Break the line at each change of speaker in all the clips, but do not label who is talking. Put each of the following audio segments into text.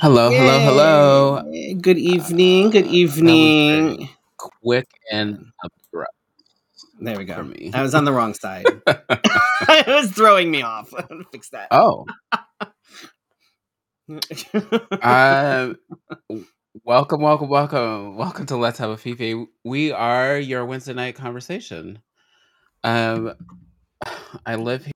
Hello, hello, hello.
Good evening. Good
Uh, that was very
evening.
quick and abrupt
There we
for
go.
me.
I was on the wrong side. it was throwing me off. Fix that.
oh, uh, welcome, welcome, welcome, welcome to Let's Have a Fefe. We are your Wednesday night conversation. Um, I live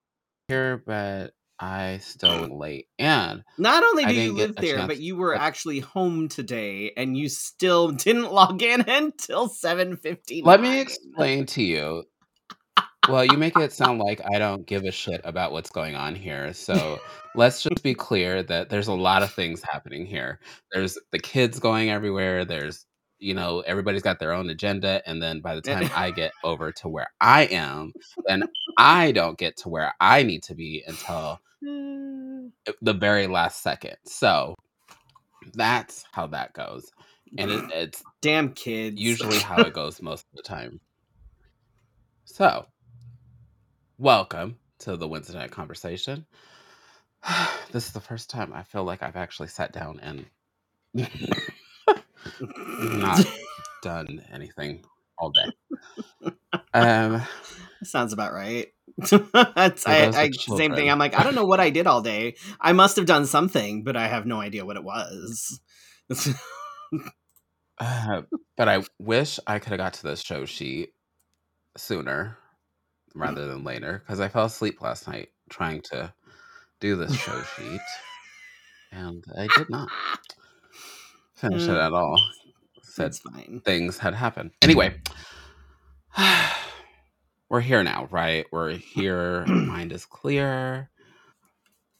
here, but I still late, and
Not only do you live there, but you were
But
actually home today, and you still didn't log in until seven fifty
let me explain to you. Well, you make it sound like I don't give a shit about what's going on here. So let's just be clear that there's a lot of things happening here. There's the kids going everywhere. There's, you know, everybody's got their own agenda. And then by the time I get over to where I am, then I don't get to where I need to be until the very last second. So that's how that goes. And it, it's
Damn kids.
usually how it goes most of the time. So, welcome to the Wednesday night conversation. this is the first time I feel like I've actually sat down and not done anything all day. Um,
Sounds about right. I, I same thing. I'm like, I don't know what I did all day. I must have done something, but I have no idea what it was.
uh, but I wish I could have got to the show sheet sooner rather than later because I fell asleep last night trying to do this show sheet and I did not finish it
Uh,
at all. Said
That's fine.
things had happened. Anyway, we're here now, right? We're here. Mind is clear.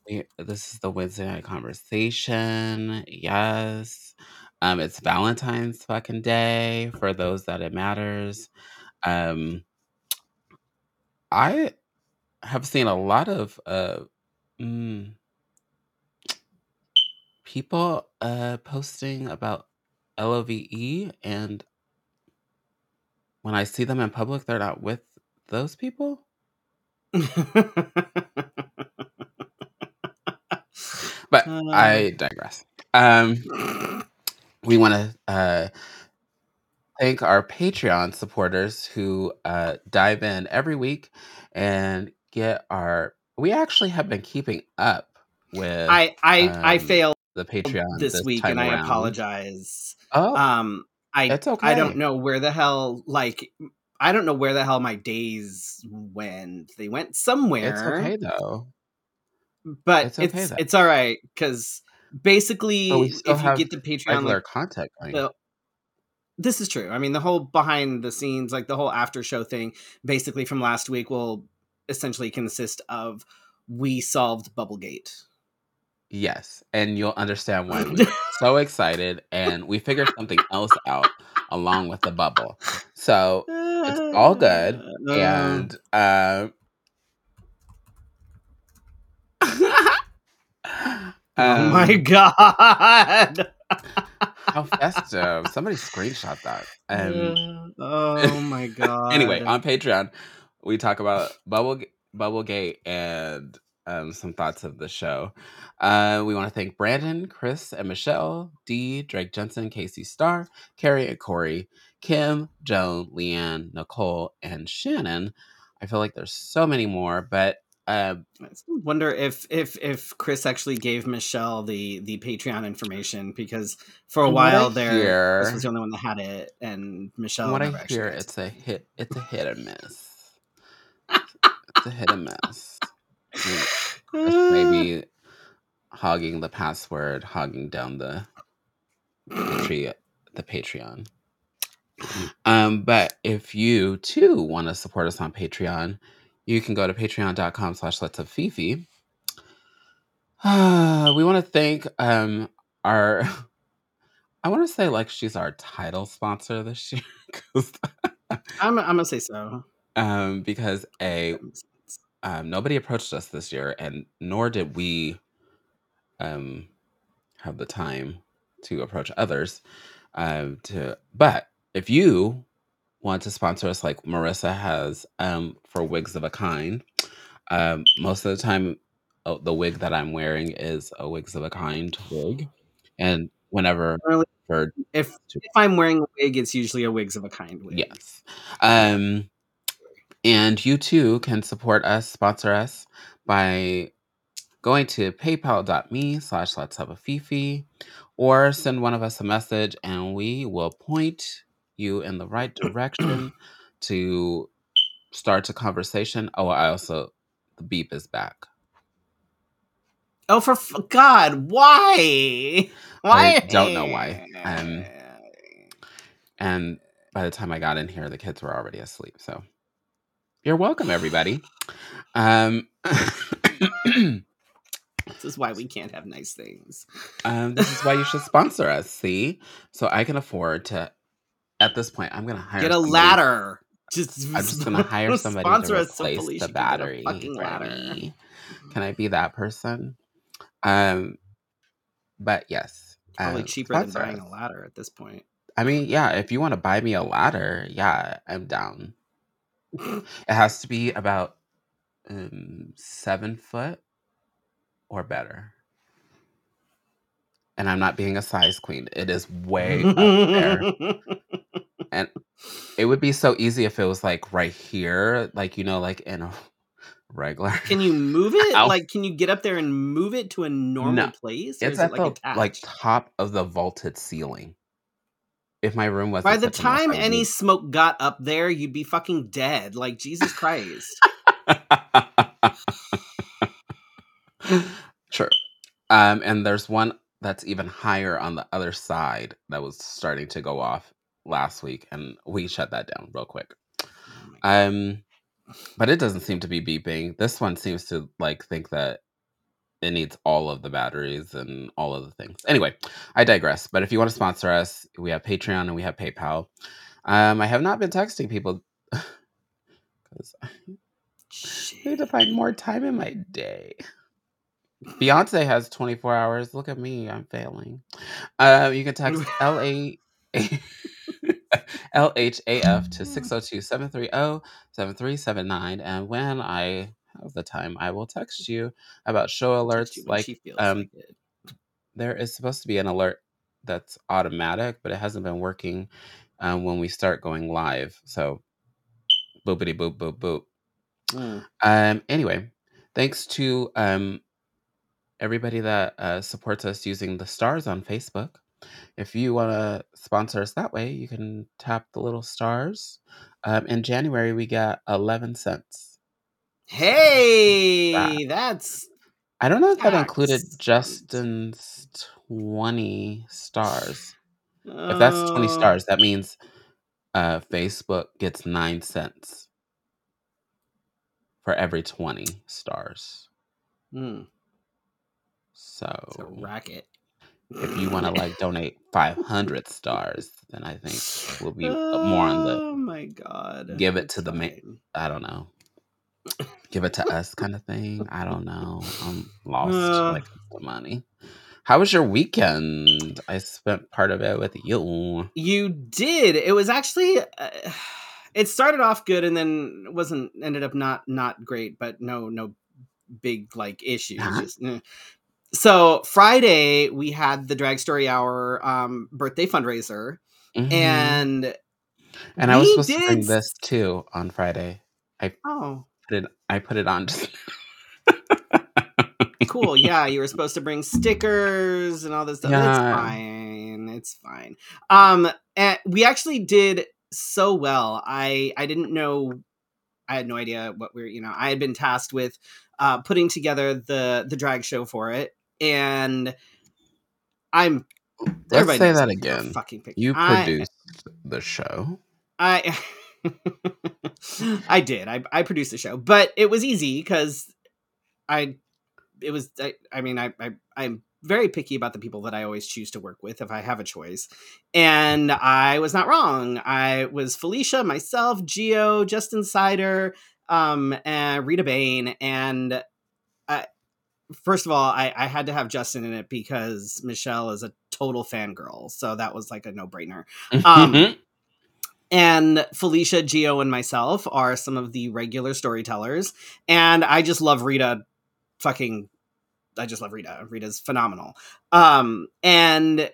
We, this is the Wednesday night conversation. Yes. Um, it's Valentine's fucking day for those that it matters. Um, I have seen a lot of uh mm, people uh posting about LOVE and when I see them in public, they're not with those people. But
Uh,
I digress. Um, we want to uh, thank our Patreon supporters who uh, dive in every week and get our. We actually have been keeping up with
I I I
um,
failed
the Patreon
this
this
week, and I apologize.
Oh,
Um, I
it's
I don't know where the hell like I don't know where the hell my days went. They went somewhere.
It's okay though.
but
It's okay
it's
though.
it's all right because basically if you get the patreon like
going.
the this is true i mean the whole behind the scenes like the whole after show thing basically from last week will essentially consist of we solved bubblegate
Yes, and you'll understand why were so excited and we figured something else out along with the bubble. So it's all good.
Uh,
And um,
oh my
um
god
how festive. Somebody screenshot that. Um
oh my god!
anyway, on Patreon, we talk about Bubble Bubblegate and um, some thoughts of the show. Uh, we want to thank Brandon, Chris, and Michelle, Dee, Drake Jensen, Casey Starr, Carrie and Corey, Kim, Joan, Leanne, Nicole, and Shannon. I feel like there's so many more, but uh,
I wonder if if if Chris actually gave Michelle the the Patreon information because for a
from what I
while there, Chris was the only one that had it, and Michelle
what I hear, it's a hit. It's a hit or miss. It's a hit or miss. I mean, Chris may
it.
be hogging the password, hogging down the Patreon. The Patreon. Um, but if you too want to support us on Patreon, you can go to patreon.com slash let's of Fefe. we want to thank um our I want to say like she's our title sponsor this year 'cause-
I'm I'm gonna say so.
um because a
That makes sense.
um nobody approached us this year and nor did we um have the time to approach others um to but if you want to sponsor us like Marissa has um for wigs of a kind um most of the time oh, the wig that I'm wearing is a wigs of a kind wig and whenever
Really?
for
If if I'm wearing a wig, it's usually a wigs of a kind wig.
yes. Um, and you too can support us, sponsor us by going to paypal.me slash let's have a fefe or send one of us a message and we will point you in the right direction to start a conversation. Oh, I also the beep is back.
Oh, for f- God, why? Why?
I don't know why. Um, and by the time I got in here, the kids were already asleep. So you're welcome, everybody. Um,
this is why we can't have nice things.
um, this is why you should sponsor us. See, so I can afford to. At this point, I'm gonna hire
Get a
somebody-
ladder. Just
I'm just gonna hire somebody to replace the
can
battery.
fucking ladder.
Can I be that person? Um, but yes,
Probably
um,
cheaper than buying
us.
a ladder at this point.
I mean, yeah, if you want to buy me a ladder, yeah, I'm down. It has to be about um, seven foot or better. And I'm not being a size queen. It is way up there. And it would be so easy if it was like right here, like you know, like in a regular.
Can you move it?
Ow.
Like, can you get up there and move it to a normal
No.
place?
It's
is it like
the like top of the vaulted ceiling. If my room was
By the time any smoke got up there, you'd be fucking dead. Like Jesus Christ.
sure. Um, and there's one that's even higher on the other side that was starting to go off last week, and we shut that down real quick.
Oh.
Um, but it doesn't seem to be beeping. This one seems to like think that it needs all of the batteries and all of the things. Anyway, I digress. But if you want to sponsor us, we have Patreon and we have PayPal. Um, I have not been texting people because I need to find more time in my day. Beyonce has 24 hours. Look at me, I'm failing. Uh, you can text L A L H A F to 602 730 7379. And when I have the time, I will text you about show alerts. Like, um,
like
there is supposed to be an alert that's automatic, but it hasn't been working um, when we start going live. So, boopity boop, boop, boop.
Mm.
Um, anyway, thanks to um, everybody that uh, supports us using the stars on Facebook. If you want to sponsor us that way, you can tap the little stars. Um, in January, we got 11 cents.
Hey, that's
I don't know if that included Justin's 20 stars. If that's 20
uh,
stars, that means uh, Facebook gets 9 cents for every 20 stars.
mm,
So
it's a racket.
If you want to like donate 500 stars, then I think we'll be more on the
Oh my god.
give it to the ma-
fine.
I don't know. Give it to us kind of thing. I don't know. I'm lost
Uh.
comes to money. How was your weekend? I spent part of it with you.
You did. It was actually uh, it started off good and then wasn't ended up not not great, but no no big like issues.
Uh-huh.
Just, eh. So Friday we had the Drag Story Hour um, birthday fundraiser,
Mhm.
and
and I was supposed to bring this too on Friday.
I oh
Put it, I put it on.
Cool yeah you were supposed to bring stickers and all this stuff
Yeah.
it's fine it's fine um and we actually did so well i i didn't know i had no idea what we are you know i had been tasked with uh putting together the the drag show for it and i'm
Let's
everybody
say that again.
fucking picky.
You
I-
produced the show.
I I did. I I produced the show, but it was easy because I it was I, I mean I, I I'm very picky about the people that I always choose to work with if I have a choice. And I was not wrong. I was Felicia, myself, Geo, Justin Sider, um, and Rita Bain. And I, first of all, I, I had to have Justin in it because Michelle is a total fangirl. So that was like a no brainer. Um, and Felicia, Geo, and myself are some of the regular storytellers. And I just love Rita fucking I just love Rita. Rita's phenomenal. Um, and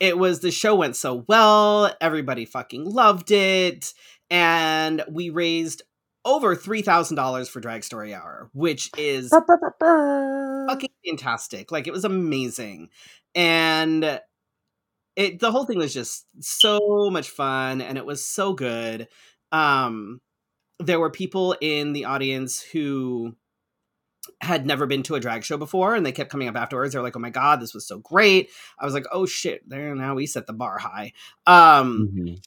it was the show went so well. Everybody fucking loved it, and we raised over three thousand dollars for Drag Story Hour, which is fucking fantastic. Like it was amazing, and it the whole thing was just so much fun, and it was so good. Um, there were people in the audience who had never been to a drag show before and they kept coming up afterwards they're like oh my god this was so great i was like oh shit there now we set the bar high um
Mhm.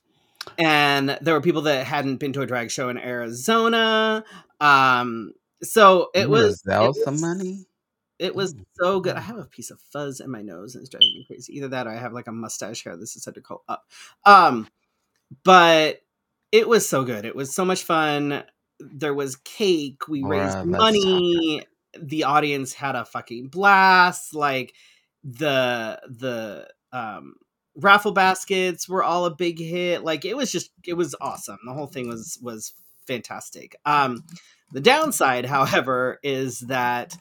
And there were people that hadn't been to a drag show in arizona um so it was
Giselle
it
some money.
it was so good. I have a piece of fuzz in my nose and it's driving me crazy. Either that or I have like a mustache hair. This is had to curl up. Um, but it was so good. It was so much fun. There was cake. We
Laura,
raised money. The audience had a fucking blast. Like the the um raffle baskets were all a big hit. Like it was just it was awesome. The whole thing was was fantastic. Um the downside, however, is that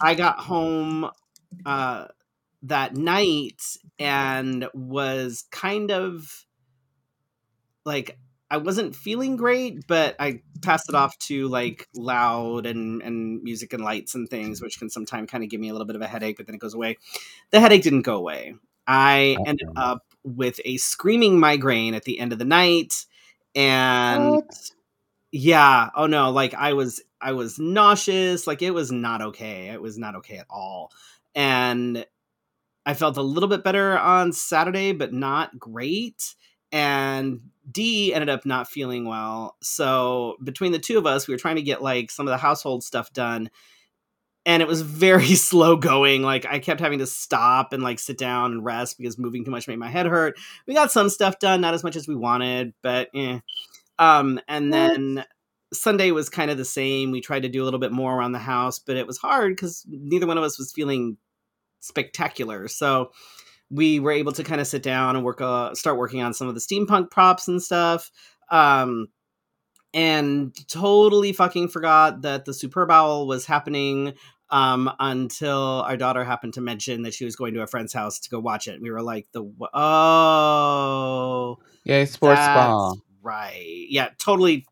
I got home uh, that night and was kind of like I wasn't feeling great, but I passed it off to like loud and and music and lights and things, which can sometimes kind of give me a little bit of a headache, but then it goes away. The headache didn't go away. I oh, ended
Uh-oh.
up with a screaming migraine at the end of the night, and
What?
yeah oh no like i was i was nauseous like it was not okay it was not okay at all and i felt a little bit better on saturday but not great and d ended up not feeling well so between the two of us we were trying to get like some of the household stuff done and it was very slow going like i kept having to stop and like sit down and rest because moving too much made my head hurt we got some stuff done not as much as we wanted but eh. Um, and then Sunday was kind of the same. We tried to do a little bit more around the house, but it was hard because neither one of us was feeling spectacular. So we were able to kind of sit down and work, uh, start working on some of the steampunk props and stuff. Um, and totally fucking forgot that the Superb Owl was happening um, until our daughter happened to mention that she was going to a friend's house to go watch it. We were like, the oh,
yeah, sports ball.
right. Yeah, totally.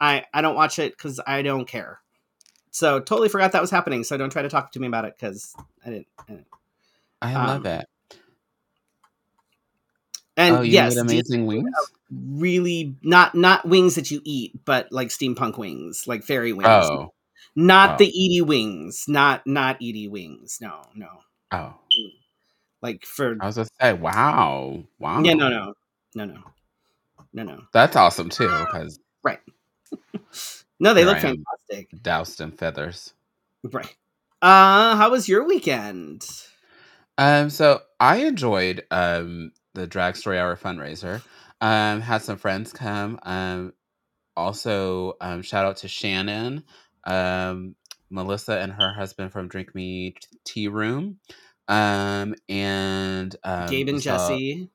I I don't watch it because I don't care. So totally forgot that was happening. So don't try to talk to me about it because I didn't. I didn't.
I
Um,
love it.
And
oh, you
yes,
amazing wings?
really not not wings that you eat, but like steampunk wings, like fairy wings.
Oh,
not
oh.
the Edie wings. Not not Edie wings. No, no.
oh.
Like for
I was gonna say, wow, wow.
yeah, no, no, no, no, no, no.
That's awesome too, because Right.
No, they look fantastic.
doused in feathers.
Right. Uh, how was your weekend?
Um, so I enjoyed um the Drag Story Hour fundraiser. Um, had some friends come. Um, also um, shout out to Shannon, um, Melissa and her husband from Drink Me Tea Room, um, and um,
Gabe and
saw-
Jesse.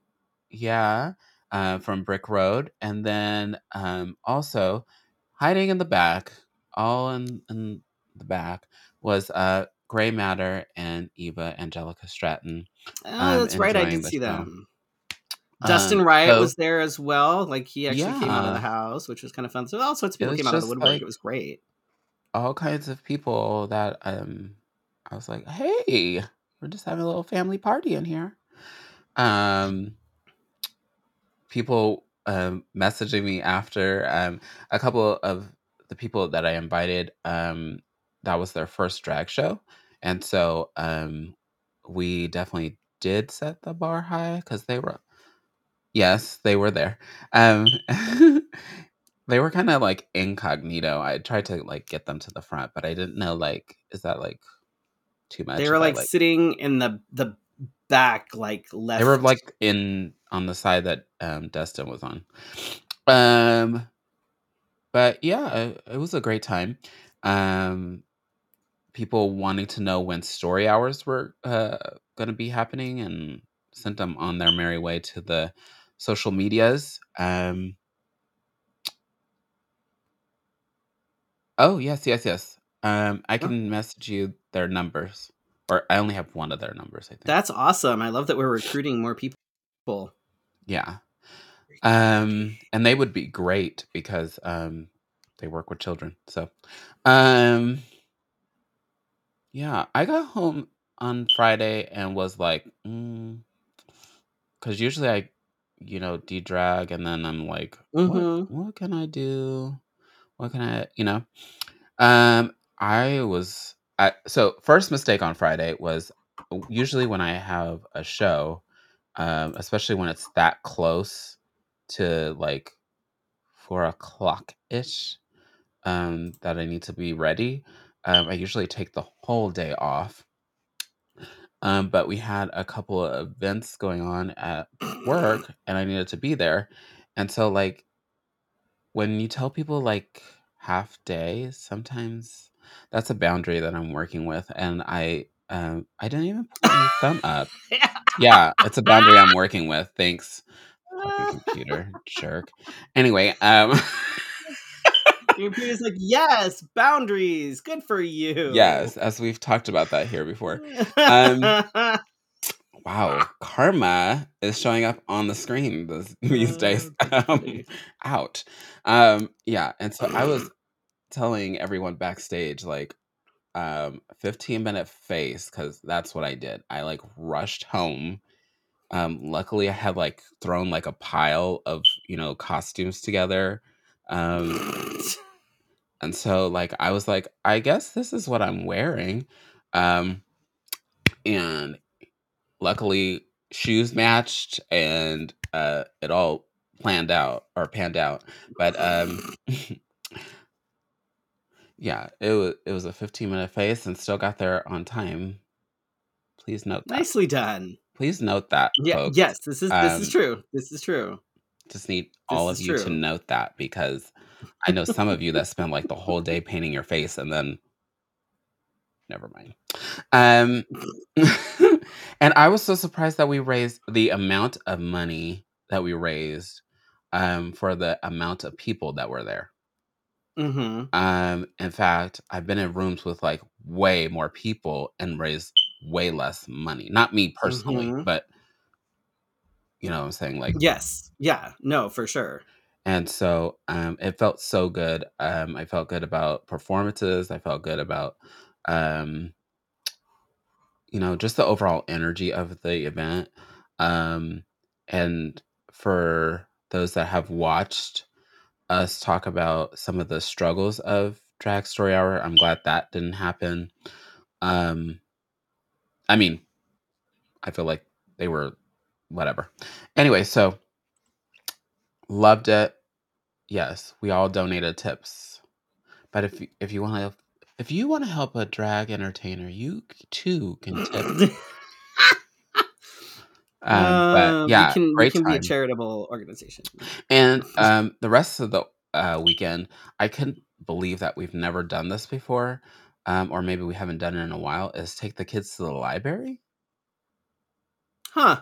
yeah, uh, from Brick Road, and then um, also hiding in the back, all in, in the back, was uh, Gray Matter and Eva Angelica Stratton.
Oh,
um,
that's right. I did see them. Dustin
Um,
Riot
so
was there as well. Like he actually came out of the house, which was kind of fun. So all sorts of people came out of the woodwork.
like-
it was great.
All kinds of people that um, I was like, hey, we're just having a little family party in here. Um, people um, messaging me after um, a couple of the people that I invited. Um, that was their first drag show, and so um, we definitely did set the bar high because they were. Yes, they were there. Um, they were kind of like incognito. I tried to like get them to the front, but I didn't know like is that like too much?
They were
I,
like, sitting in the the back, like left.
they were like in on the side that um Dustin was on. Um but yeah, it, it was a great time. Um people wanting to know when story hours were uh going to be happening and sent them on their merry way to the social medias. Um Oh, yes, yes, yes. Um I
Oh.
can message you their numbers. or I only have one of their numbers. I think
That's awesome. I love that we're recruiting more people.
Yeah. Um, and they would be great because um, they work with children. So, um, yeah, I got home on Friday and was like, because usually I, you know, de drag and then I'm like, what,
Mhm.
what can I do? What can I, you know? Um, I was, I so first mistake on Friday was usually when I have a show, um, especially when it's that close to like four o'clock ish, um, that I need to be ready. Um, I usually take the whole day off. Um, but we had a couple of events going on at work and I needed to be there. And so like when you tell people like half day, sometimes that's a boundary that I'm working with. And I um I didn't even put my thumb up. Yeah, it's a boundary I'm working with. Thanks, fucking computer jerk. Anyway, um
Your computer's like, yes, boundaries. Good for you.
yes, as we've talked about that here before. Um wow, karma is showing up on the screen this, these days.
Uh,
Um, out. Um, yeah, and so I was telling everyone backstage like um 15 minute face because that's what I did. I like rushed home. Um, luckily I had like thrown like a pile of you know costumes together. Um, and so like I was like, I guess this is what I'm wearing. Um, and luckily shoes matched and uh it all planned out or panned out. But um yeah, it was it was a 15 minute face and still got there on time. Please note that.
Nicely done.
Please note that,
Yeah.
folks.
Yes, this is this is
Um,
true. This is true.
Just need all of
is
you to note that because I know some of you that spend like the whole day painting your face and then never mind. Um and I was so surprised that we raised the amount of money that we raised um for the amount of people that were there.
Mm-hmm.
Um in fact, I've been in rooms with like way more people and raised way less money. Not me personally,
Mhm.
but you know what I'm saying like
Yes. Yeah. No, for sure.
and so um it felt so good. Um I felt good about performances. I felt good about um you know just the overall energy of the event um and for those that have watched us talk about some of the struggles of drag story hour i'm glad that didn't happen. Um i mean i feel like they were whatever. Anyway so loved it. Yes we all donated tips. But if if you want to if you want to help a drag entertainer you c- too can tip um,
Uh,
but yeah
we can we
great
can be a
time
charitable organization.
And um, the rest of the uh, weekend, I couldn't believe that we've never done this before, um, or maybe we haven't done it in a while. Is take the kids to the library.
Huh.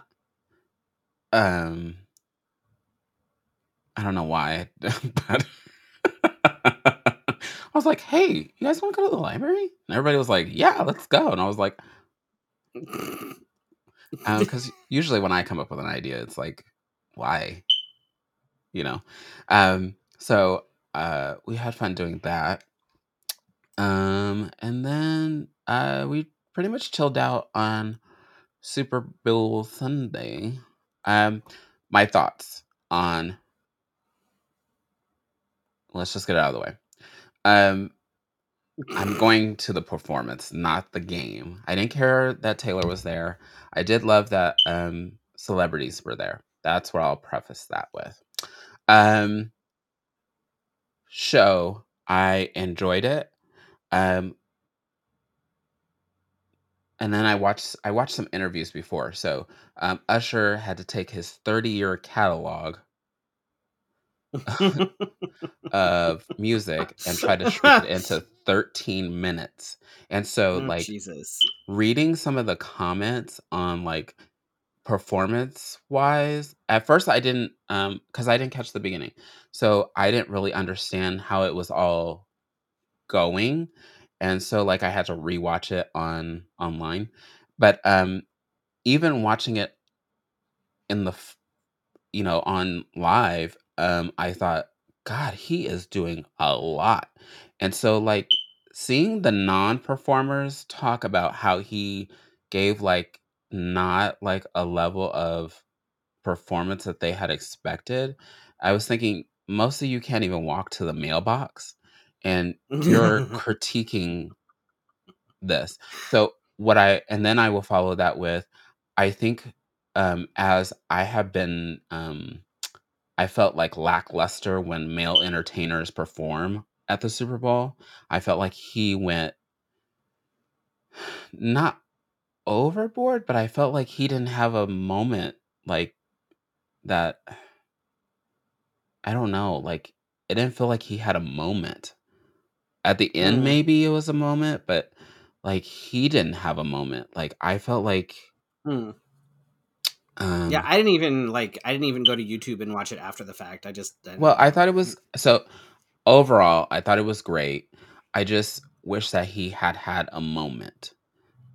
Um, I don't know why, but I was like, "Hey, you guys want to go to the library?" And everybody was like, "Yeah, let's go." And I was like, because usually when I come up with an idea, it's like, why? You know. Um, so uh, we had fun doing that. Um, and then uh, we pretty much chilled out on Super Bowl Sunday. Um, my thoughts on. Let's just get it out of the way. Um, I'm going to the performance, not the game. I didn't care that Taylor was there. I did love that um, celebrities were there. That's what I'll preface that with. Um, show, I enjoyed it. Um, and then I watched I watched some interviews before. So um, Usher had to take his 30 year catalog of music and try to shrink it into 13 minutes. And so
Oh,
like
Jesus.
reading some of the comments on like performance wise at first i didn't um because i didn't catch the beginning so i didn't really understand how it was all going and so, like, I had to rewatch it on online, but, um, even watching it in the f you know, on live, um, I thought, "God, he is doing a lot." And so, like, seeing the non-performers talk about how he gave, like, not, like, a level of performance that they had expected, I was thinking, "Most of you can't even walk to the mailbox, and you're critiquing this." So, what I and then I will follow that with, I think, um, as I have been, um I felt, like, lackluster when male entertainers perform at the Super Bowl. I felt like he went not overboard, but I felt like he didn't have a moment, like, that I don't know, like, it didn't feel like he had a moment. At the end,
Mm,
maybe it was a moment, but, like, he didn't have a moment. Like, I felt like,
mm. Yeah,
um
I didn't even like. I didn't even go to YouTube and watch it after the fact. I just I
well, I thought it was so overall, I thought it was great. I just wish that he had had a moment.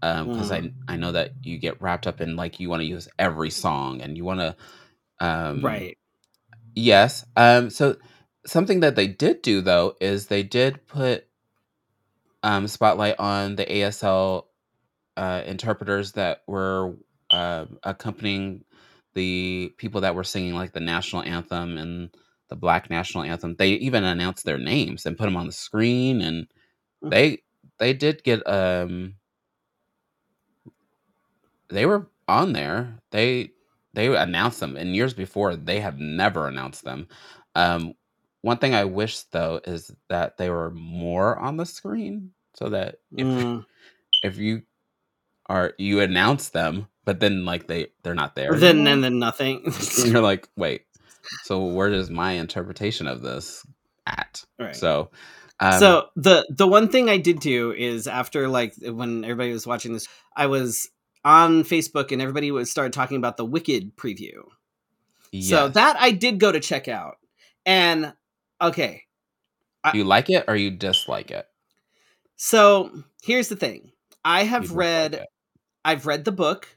Um, because
Mm,
I I know that you get wrapped up in, like, you wanna use every song and you wanna, um
right.
Yes, um, so something that they did do, though, is they did put, um, spotlight on the ASL, uh, interpreters that were, uh, accompanying the people that were singing, like, the national anthem and the Black national anthem. They even announced their names and put them on the screen, and they they did get, um They were on there. They they announced them, and years before, they have never announced them. Um, one thing I wish, though, is that they were more on the screen so that if
mm.
if you are you announce them, but then, like, they they're not there
Then
anymore,
and then nothing.
and you're like, "Wait, so where is my interpretation of this at?"
right.
So, um
So the the one thing I did do is after like when everybody was watching this, I was on Facebook and everybody was started talking about the Wicked preview. So that I did go to check out. And okay, I,
you like it or you dislike it?
so here's the thing. I have read. I've read the book.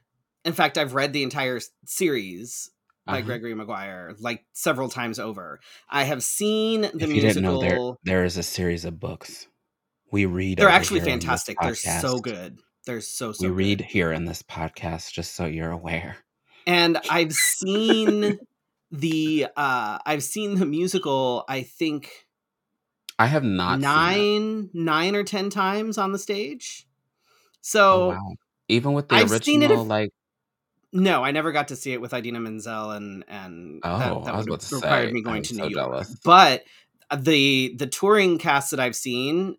In fact, I've read the entire series by
Uh-huh.
Gregory Maguire like several times over. I have seen the
If you didn't know, there
musical.
there is a series of books. We read
They're actually
here in this
fantastic. They're so good. They're so so.
We read
good.
here in this podcast, just so you're aware.
And I've seen the uh I've seen the musical I think
I have not seen
9 9 or 10 times on the stage.
Oh,
So,
wow. Even with the
I've
original,
if
like
no, I never got to see it with Idina Menzel and and
oh,
that
I was
would have required
say,
me going
I'm
to
so
New York.
jealous.
But uh, the the touring cast that I've seen,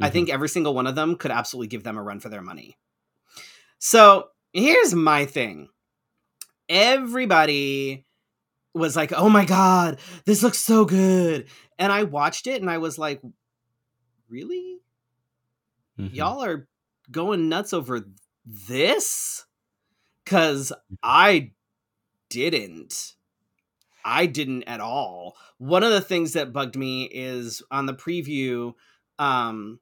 I
Mhm.
think every single one of them could absolutely give them a run for their money. So, here's my thing. Everybody was like, "Oh my god, this looks so good." And I watched it and I was like, "Really?
Mhm.
Y'all are going nuts over this?"
Mhm.
I didn't. I didn't at all. One of the things that bugged me is on the preview um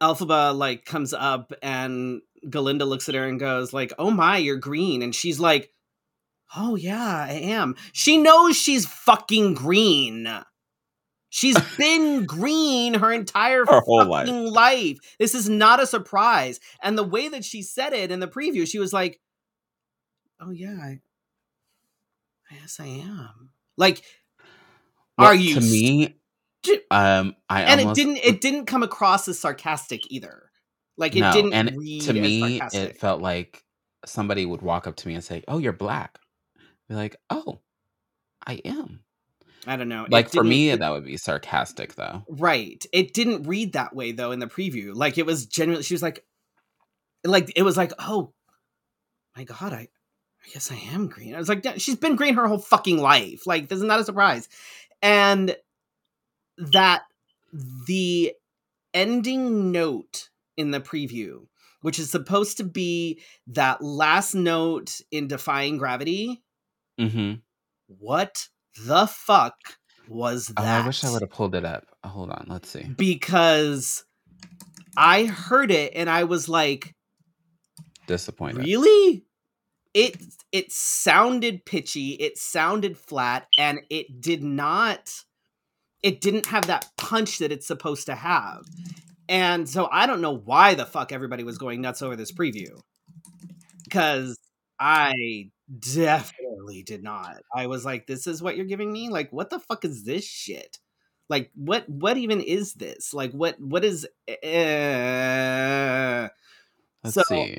Elphaba like comes up and Galinda looks at her and goes like, "Oh my, you're green." And she's like, "Oh yeah, I am." She knows she's fucking green. She's been green her entire
Her whole life.
fucking life. This is not a surprise. And the way that she said it in the preview, she was like, "Oh yeah, I, I guess I am." Like,
Well,
are you?
to me,
stu-
um, I
and it didn't. It didn't come across as sarcastic either. Like, it
no,
didn't
and to me, it felt like somebody would walk up to me and say, "Oh, you're black." Be like, "Oh, I am."
I don't know.
Like, for me,
It,
that would be sarcastic, though.
right. It didn't read that way though in the preview. Like, it was genuinely. She was like, like it was like, oh my god, I. I guess I am green. I was like, yeah, she's been green her whole fucking life. Like, this is not a surprise. And that the ending note in the preview, which is supposed to be that last note in Defying Gravity,
Mhm.
what the fuck was
Oh,
that?
I wish I would have pulled it up. Uh, Hold on, let's see.
because I heard it and I was like,
Disappointed.
really? It it sounded pitchy, it sounded flat, and it did not it didn't have that punch that it's supposed to have. And so I don't know why the fuck everybody was going nuts over this preview. Cause I definitely did not. I was like, this is what you're giving me? Like, what the fuck is this shit? Like, what what even is this? Like, what what is uh,
Let's
so,
see.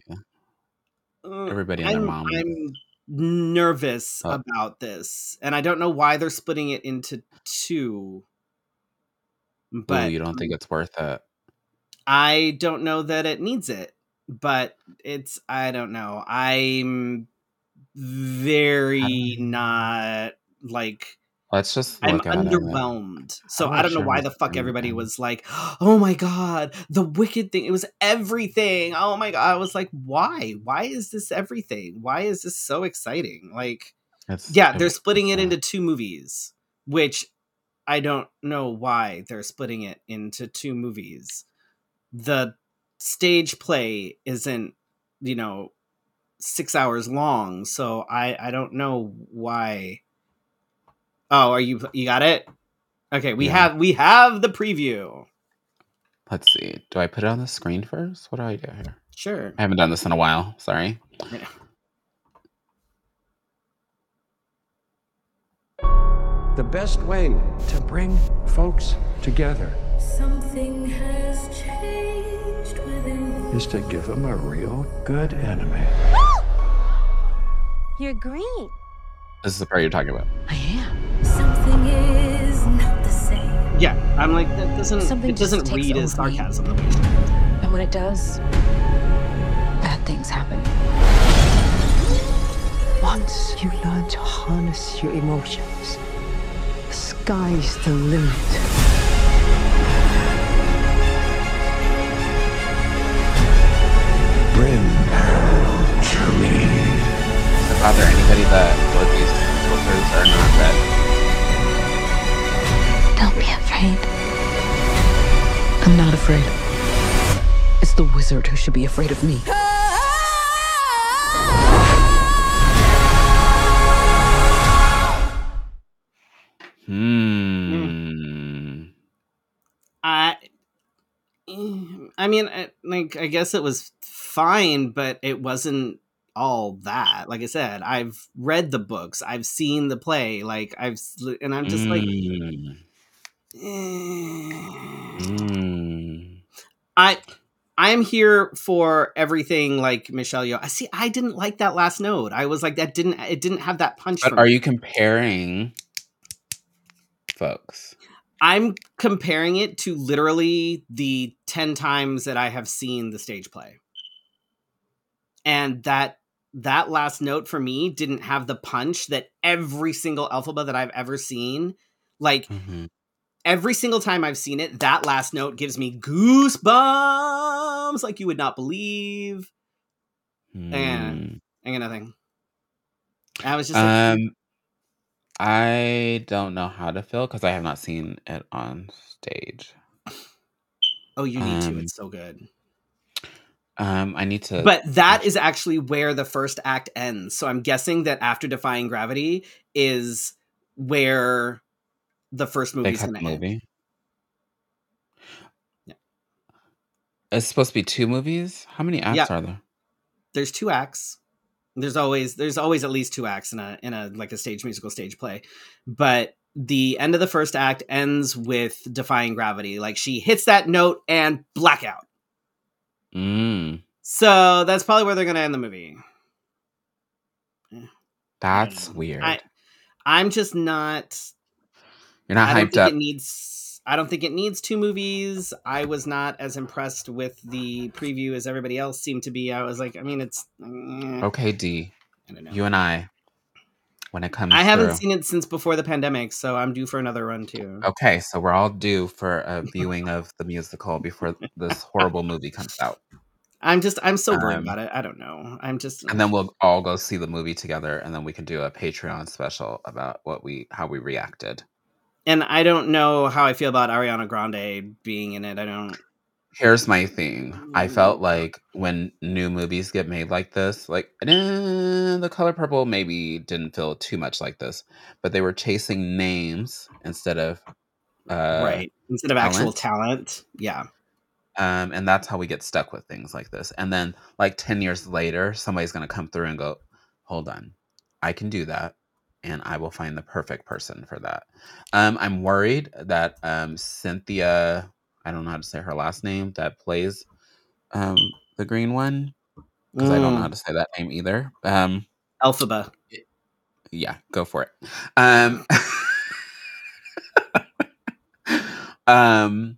uh,
Everybody and their
I'm,
mom.
I'm nervous
Oh.
about this, and I don't know why they're splitting it into two.
But
But
you don't think um it's worth it?
I don't know that it needs it. But it's I don't know. I'm very not like
Let's just
I'm
look at it.
underwhelmed. So I don't know why the fuck everybody was like, "Oh my god, the wicked thing. It was everything." Oh my god. I was like, "Why? Why is this everything? Why is this so exciting?" Like,
It's,
yeah, they're splitting it into two movies, which I don't know why they're splitting it into two movies. The stage play isn't, you know, 6 hours long, so I I don't know why Oh, are you you got it? Okay, we
Yeah.
have we have the preview.
Let's see. Do I put it on the screen first? What do I do here?
Sure.
I haven't done this in a while. Sorry.
The best way to bring folks together
Something has changed within me.
is to give them a real good enemy.
You're green.
This is the part you're talking about.
I am.
Something is not the same.
Yeah, I'm like that doesn't
Something
it doesn't read as
over me.
sarcasm. the way-
And when it does, bad things happen.
Once you learn to harness your emotions, the sky's the limit.
Bring
bother anybody that Dorothy's filters are not red?
Don't be afraid. I'm not afraid. It's the wizard who should be afraid of me.
Hmm.
I I mean I, like I guess it was fine, but it wasn't all that. Like I said, I've read the books, I've seen the play, like I've and I'm just like
Mm.
eh.
Mm.
I I'm here for everything like Michelle Yeoh. I see I didn't like that last note. I was like that didn't it didn't have that punch
But are
me.
you comparing folks?
I'm comparing it to literally the 10 times that I have seen the stage play. And that that last note for me didn't have the punch that every single Elphaba that I've ever seen like
Mhm.
every single time I've seen it that last note gives me goosebumps like you would not believe.
Mm.
I got nothing. I was just like,
Um, I don't know how to feel because I have not seen it on stage.
oh, you need to.
um,
It's so good.
Um, I need to.
But that is actually where the first act ends. So I'm guessing that after Defying Gravity is where the first
they
movie's
cut
going
the
to end.
movie.
Yeah.
It's supposed to be two movies. How many acts
Yeah.
are there?
There's two acts. There's always there's always at least two acts in a in a like a stage musical stage play. But the end of the first act ends with Defying Gravity. Like she hits that note and blackout.
Mm,
So that's probably where they're going to end the movie.
that's weird.
I I'm just not
You're not
I
hyped up.
it needs. I don't think it needs two movies. I was not as impressed with the preview as everybody else seemed to be. I was like, I mean, it's. eh,
Okay, D.
I don't know.
You and I. When it comes,
I haven't
through.
seen it since before the pandemic, so I'm due for another run too.
Okay, so we're all due for a viewing of the musical before this horrible movie comes out,
I'm just. I'm sobering
Um,
about it. I don't know. I'm just.
and then we'll all go see the movie together, and then we can do a Patreon special about what we how we reacted.
and I don't know how I feel about Ariana Grande being in it. I don't.
Here's my thing. I felt like when new movies get made like this, like eh, the color purple maybe didn't feel too much like this, but they were chasing names instead of uh,
right. Instead of actual
talent.
talent. Yeah.
Um, and that's how we get stuck with things like this. And then, like 10 years later, somebody's going to come through and go, hold on, I can do that. And I will find the perfect person for that. Um, I'm worried that um, Cynthia, I don't know how to say her last name, that plays um, the green one, because I don't know how
Mm.
to say that name either. Um,
Elphaba.
yeah, go for it. Um, um,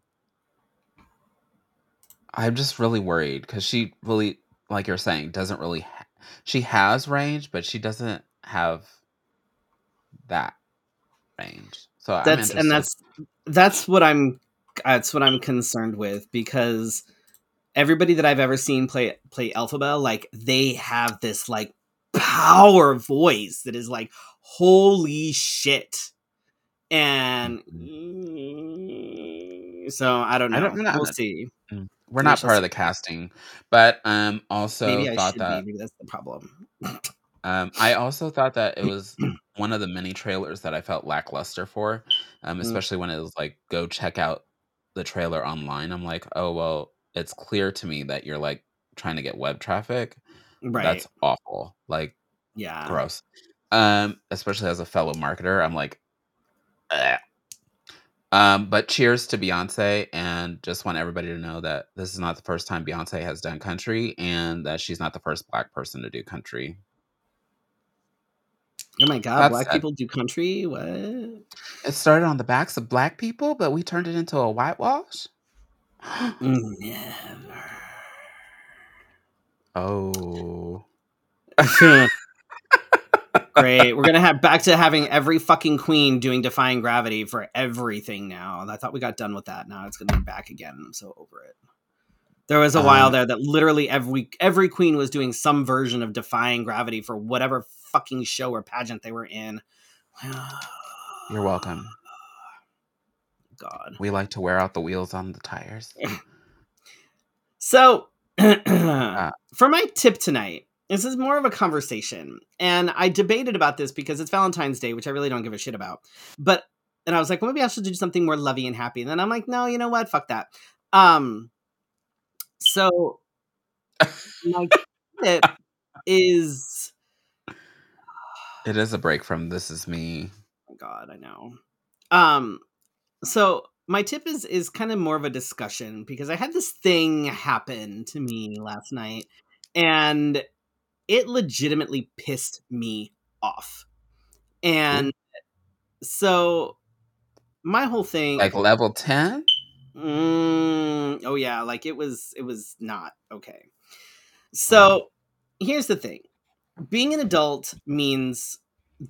I'm just really worried because she really, like you're saying, doesn't really. Ha- she has range, but she doesn't have that range. So I'm
That's and that's that's what I'm that's what I'm concerned with because everybody that I've ever seen play play Elphaba, like they have this like power voice that is like holy shit. And so I don't know.
I don't know.
We'll see.
Mm. we're not part of the casting, but um, also
Maybe I
thought
should
that
be. Maybe that's the problem.
Um, I also thought that it was one of the many trailers that I felt lackluster for, um,
Mm.
especially when it was like, go check out the trailer online. I'm like, oh, well, it's clear to me that you're like trying to get web traffic.
Right.
That's awful. Like,
yeah.
gross. Um, especially as a fellow marketer, I'm like, "Ugh." um, but cheers to Beyonce, and just want everybody to know that this is not the first time Beyonce has done country, and that she's not the first black person to do country.
Oh my god,
That's
black people do country? What?
It started on the backs of black people, but we turned it into a whitewash. Mm, oh.
Never.
oh,
Great. We're gonna have back to having every fucking queen doing defying gravity for everything now. I thought we got done with that. Now it's gonna be back again. I'm so over it. There was a while
Um,
there that literally every every queen was doing some version of defying gravity for whatever fucking show or pageant they were in.
you're welcome.
God.
We like to wear out the wheels on the tires.
So,
Ah.
for my tip tonight, this is more of a conversation. And I debated about this because it's Valentine's Day, which I really don't give a shit about. But, and I was like, well, maybe I should do something more lovey and happy. And then I'm like, no, you know what? Fuck that. Um, so, my tip is,
It is a break from This Is Me.
oh God, I know. Um, so my tip is is kind of more of a discussion because I had this thing happen to me last night and it legitimately pissed me off. And so my whole thing
Like level 10?
Mm, oh yeah, like it was it was not okay. So here's the thing. Being an adult means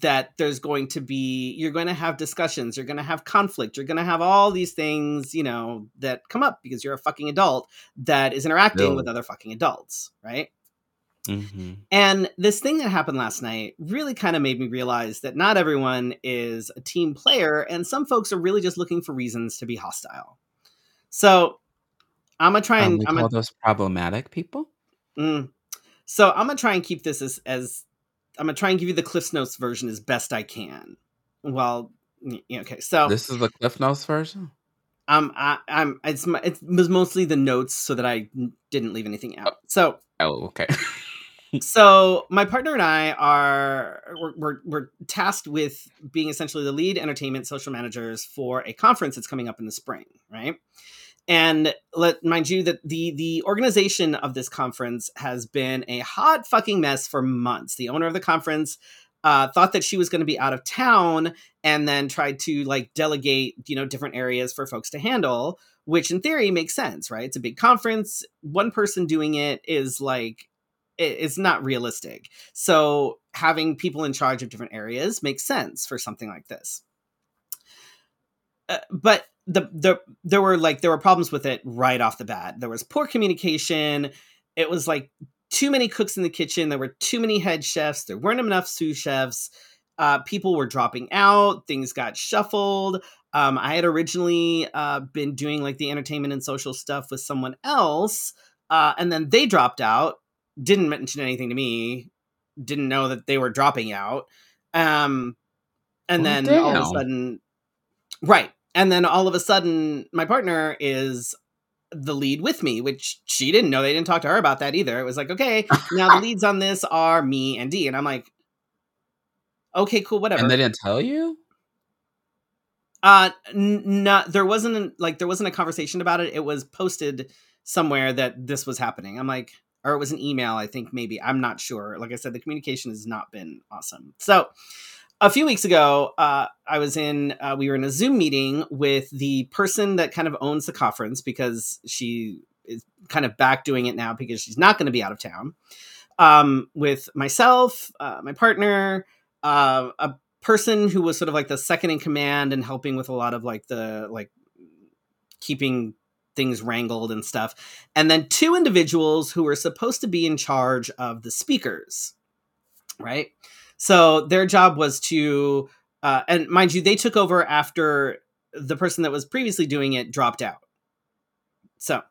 that there's going to be you're going to have discussions, you're going to have conflict, you're going to have all these things, you know, that come up because you're a fucking adult that is interacting with other fucking adults, right?
hmm
And this thing that happened last night really kind of made me realize that not everyone is a team player, and some folks are really just looking for reasons to be hostile. So I'm gonna try
Um,
and
we
I'm
call
gonna,
those problematic people.
mm. so I'm gonna try and keep this as as I'm gonna try and give you the Cliff Notes version as best I can. Well, okay, so
This is the Cliff Notes version.
um, I, I'm it's my, it was mostly the notes so that I didn't leave anything out. So
Oh, okay.
so my partner and I are we're, we're, we're tasked with being essentially the lead entertainment social managers for a conference that's coming up in the spring, right? And let mind you that the the organization of this conference has been a hot fucking mess for months. The owner of the conference uh, thought that she was going to be out of town, and then tried to like delegate, you know, different areas for folks to handle. Which in theory makes sense, right? It's a big conference. One person doing it is like it's not realistic. So having people in charge of different areas makes sense for something like this. Uh, but the the there were like there were problems with it right off the bat. There was poor communication. It was like too many cooks in the kitchen. There were too many head chefs. There weren't enough sous chefs. Uh, people were dropping out. Things got shuffled. Um, I had originally uh, been doing like the entertainment and social stuff with someone else, uh, and then they dropped out. Didn't mention anything to me. Didn't know that they were dropping out. Um, and
Well,
then all of a sudden, right? And then all of a sudden, my partner is the lead with me, which she didn't know. They didn't talk to her about that either. It was like, okay, now the leads on this are me and D, and I'm like, okay, cool, whatever.
And they didn't tell you?
Uh, n- not there wasn't an- like there wasn't a conversation about it. It was posted somewhere that this was happening. I'm like, or it was an email. I think maybe I'm not sure. Like I said, the communication has not been awesome. So a few weeks ago, uh, I was in. Uh, we were in a Zoom meeting with the person that kind of owns the conference because she is kind of back doing it now because she's not going to be out of town. Um, with myself, uh, my partner, uh, a person who was sort of like the second in command and helping with a lot of like the like keeping things wrangled and stuff and then two individuals who were supposed to be in charge of the speakers right so their job was to uh, and mind you they took over after the person that was previously doing it dropped out. So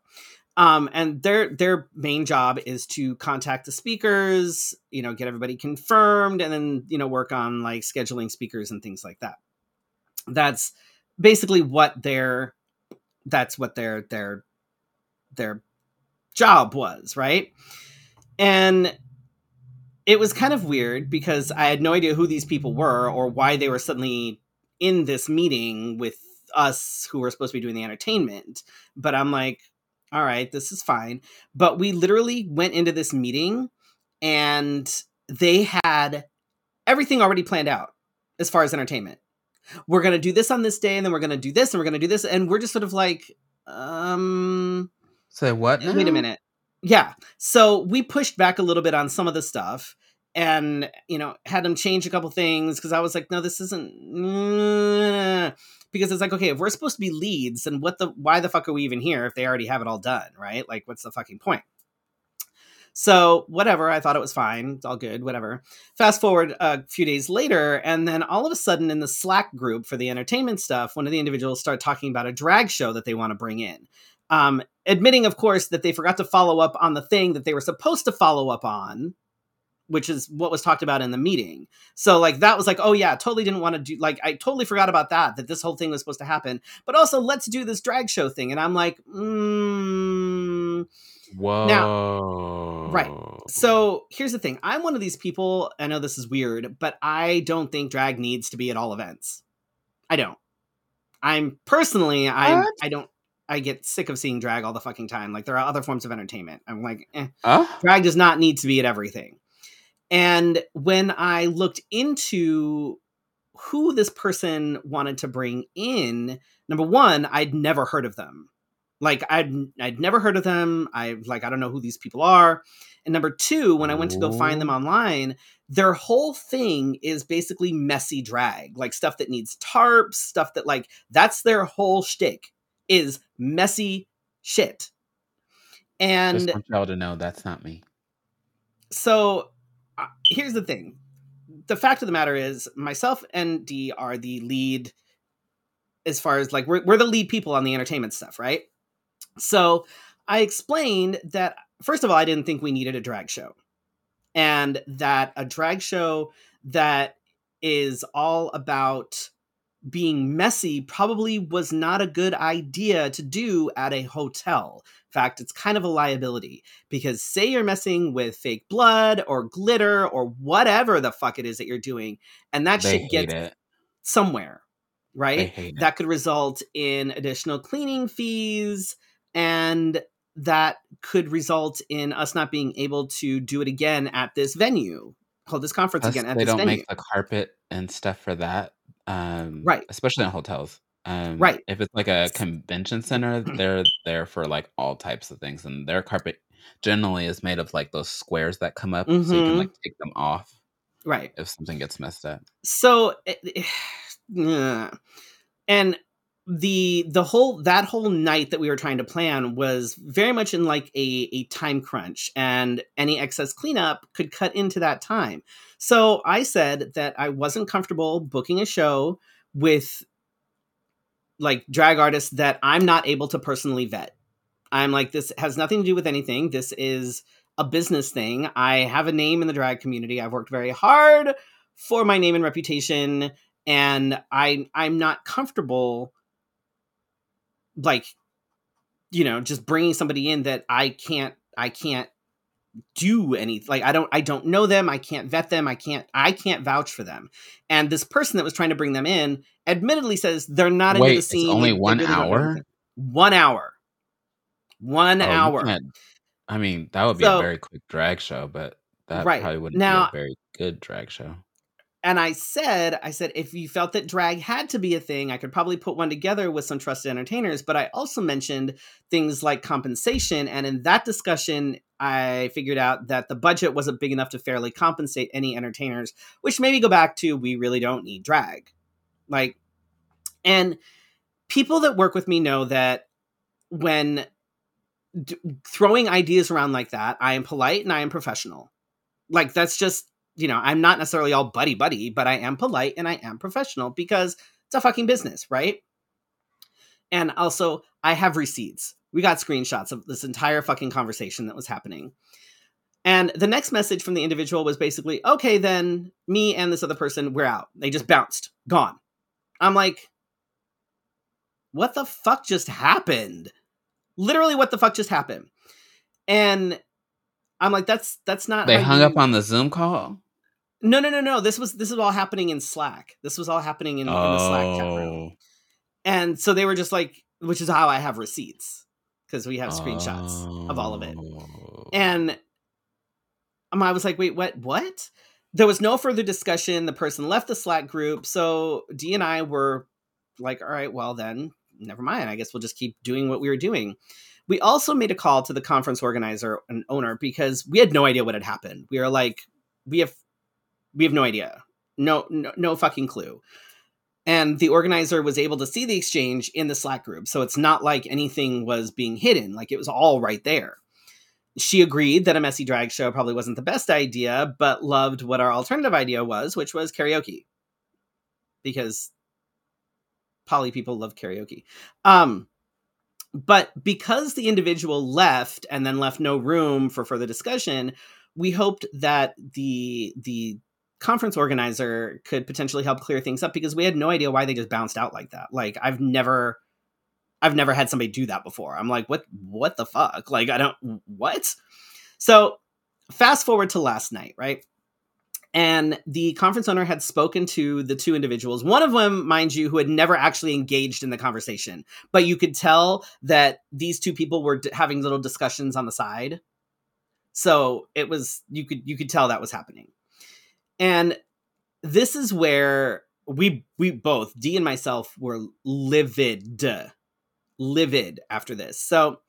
um and their their main job is to contact the speakers you know get everybody confirmed and then you know work on like scheduling speakers and things like that. That's basically what their that's what their their their job was right? And it was kind of weird because i had no idea who these people were or why they were suddenly in this meeting with us who were supposed to be doing the entertainment but i'm like all right, this is fine. But we literally went into this meeting and they had everything already planned out as far as entertainment. We're going to do this on this day and then we're going to do this and we're going to do this and we're just sort of like um
Say what?
wait a minute. Yeah. So we pushed back a little bit on some of the stuff and, you know, had them change a couple things because I was like, no, this isn't. Because it's like, okay, if we're supposed to be leads, then what the, why the fuck are we even here if they already have it all done, right? Like, what's the fucking point? So, whatever, I thought it was fine. It's all good, whatever. Fast forward a few days later, and then all of a sudden in the Slack group for the entertainment stuff, one of the individuals started talking about a drag show that they want to bring in um, admitting, of course, that they forgot to follow up on the thing that they were supposed to follow up on, which is what was talked about in the meeting. So, like, that was like, oh, yeah, totally didn't want to do, like, I totally forgot about that, that this whole thing was supposed to happen. But also, let's do this drag show thing. And I'm like, mm.
Whoa.
right. So, here's the thing I'm one of these people, I know this is weird, but I don't think drag needs to be at all events. I don't. I'm personally, I
What?
I don't. I get sick of seeing drag all the fucking time. Like there are other forms of entertainment. I'm like, eh,
Huh?
drag does not need to be at everything. And when I looked into who this person wanted to bring in, number one, I'd never heard of them. Like I'd I'd never heard of them. I like I don't know who these people are. And number two, when I went to go find them online, their whole thing is basically messy drag, like stuff that needs tarps, stuff that like that's their whole shtick is messy shit. And
Just want y'all to know that's not me.
so uh, here's the thing the fact of the matter is myself and d are the lead as far as like we're, we're the lead people on the entertainment stuff right so i explained that first of all i didn't think we needed a drag show and that a drag show that is all about being messy probably was not a good idea to do at a hotel. In fact, it's kind of a liability because say you're messing with fake blood or glitter or whatever the fuck it is that you're doing, and that
They
shit gets
it.
somewhere, right?
it.
That could result in additional cleaning fees and that could result in us not being able to do it again at this venue, hold this conference
Plus,
again at
they
this
don't
venue.
make the carpet and stuff for that. Um,
Right.
Especially in hotels. Um,
Right.
If it's like a convention center, they're there for like all types of things, and their carpet generally is made of like those squares that come up, so you can like take them off
right.
if something gets messed up.
so it- it- yeah. and the the whole that whole night that we were trying to plan was very much in like a a time crunch and any excess cleanup could cut into that time so i said that i wasn't comfortable booking a show with like drag artists that I'm not able to personally vet. I'm like, this has nothing to do with anything. This is a business thing. I have a name in the drag community. I've worked very hard for my name and reputation, and I I'm not comfortable like you know just bringing somebody in that I can't I can't do any like I don't I don't know them, I can't vet them, I can't I can't vouch for them. And this person that was trying to bring them in admittedly says they're not
Wait,
into the
it's
scene.
only one
really
hour?
One hour. One
Oh,
hour.
I mean, that would be
So-
a very quick drag show, but that
Right.
probably wouldn't
Now-
be a very good drag show.
And I said, I said, if you felt that drag had to be a thing, I could probably put one together with some trusted entertainers. But I also mentioned things like compensation. And in that discussion, I figured out that the budget wasn't big enough to fairly compensate any entertainers, which maybe go back to we really don't need drag. Like, and people that work with me know that when d- throwing ideas around like that, I am polite and I am professional. Like, that's just you know, I'm not necessarily all buddy buddy, but I am polite and I am professional because it's a fucking business, right? And also, I have receipts. We got screenshots of this entire fucking conversation that was happening. And the next message from the individual was basically, okay, then me and this other person, we're out. They just bounced, gone. I'm like, what the fuck just happened? Literally, what the fuck just happened? And I'm like, that's that's not.
They hung
you-
up on the Zoom call.
No, no, no, no. This was this is all happening in Slack. This was all happening in, in the Slack chat room.
Oh.
And so they were just like, which is how I have receipts because we have screenshots of all of it.
Oh.
And um, I was like, wait, what? What? There was no further discussion. The person left the Slack group. So D and I were like, all right, well then, never mind. I guess we'll just keep doing what we were doing. We also made a call to the conference organizer and owner because we had no idea what had happened. We were like, we have, we have no idea, no, no, no fucking clue. And the organizer was able to see the exchange in the Slack group, so it's not like anything was being hidden; like it was all right there she agreed that a messy drag show probably wasn't the best idea, but loved what our alternative idea was, which was karaoke. Because poly people love karaoke. Um, but because the individual left and then left no room for further discussion, we hoped that the the conference organizer could potentially help clear things up because we had no idea why they just bounced out like that. Like I've never I've never had somebody do that before. I'm like, what what the fuck? Like I don't what? So fast forward to last night, right? And the conference owner had spoken to the two individuals, one of them, mind you, who had never actually engaged in the conversation. But you could tell that these two people were d- having little discussions on the side. So it was you could you could tell that was happening. And this is where we we both, D and myself, were livid livid after this. So,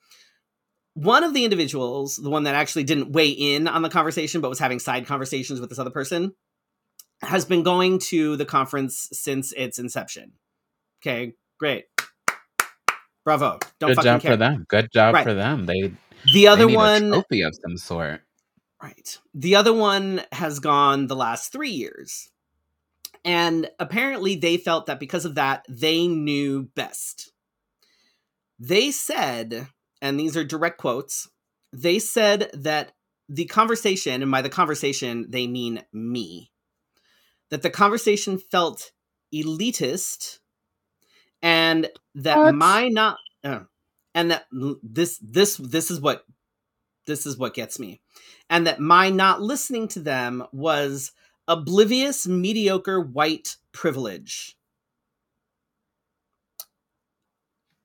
one of the individuals, the one that actually didn't weigh in on the conversation but was having side conversations with this other person, has been going to the conference since its inception. Okay, great. Bravo. Don't
Good
fucking
job
care.
for them. Good job
Right.
for them. They,
The other
they
one
trophy of some sort.
Right. The other one has gone the last three years. And apparently they felt that because of that, they knew best. They said, and these are direct quotes, they said that the conversation, and by the conversation, they mean me, that the conversation felt elitist and that
What?
my not uh, and that this this this is what this is what gets me and that my not listening to them was oblivious mediocre white privilege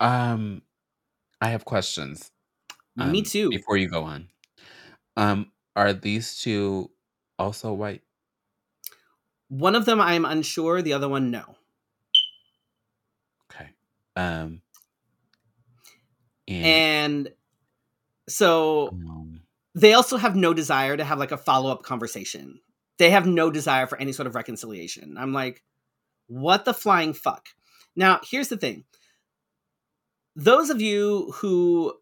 Um, I have questions.
me
um,
too
Before you go on, um, are these two also white?
one of them i'm unsure the other one no
Okay. Um, and,
and so
um,
they also have no desire to have like a follow-up conversation. They have no desire for any sort of reconciliation. I'm like what the flying fuck? Now here's the thing. Those of you who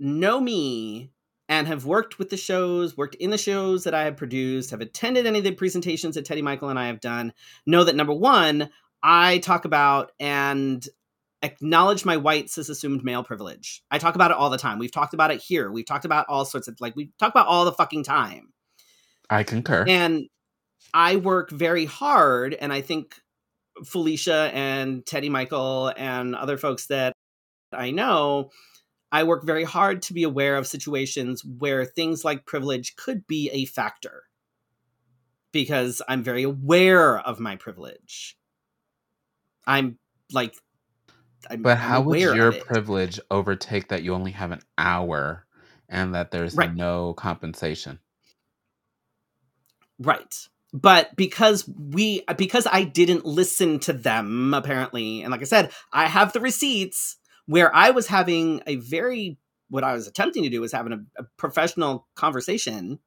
know me and have worked with the shows worked in the shows that i have produced have attended any of the presentations that teddy michael and i have done know that number one i talk about and acknowledge my white cis assumed male privilege. I talk about it all the time. We've talked about it here. We've talked about all sorts of like we talk about all the fucking time.
I concur.
And I work very hard and I think Felicia and Teddy Michael and other folks that I know I work very hard to be aware of situations where things like privilege could be a factor because I'm very aware of my privilege. I'm like, I'm,
but how would your privilege overtake that you only have an hour and that there's
Right.
no compensation?
Right. But because we because I didn't listen to them apparently and like I said, I have the receipts where I was having a very what I was attempting to do was having a, a professional conversation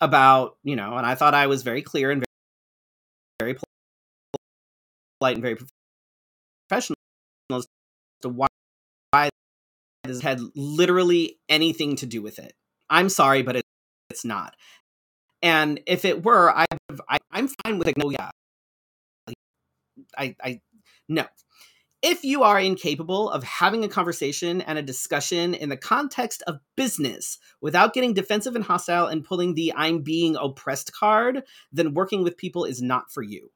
about, you know, and I thought I was very clear and very, very polite and very professional as to why, why this had literally anything to do with it. I'm sorry, but it, it's not. And if it were, I, I I'm fine with it. No, yeah, I, I, no. If you are incapable of having a conversation and a discussion in the context of business without getting defensive and hostile and pulling the I'm being oppressed card, then working with people is not for you.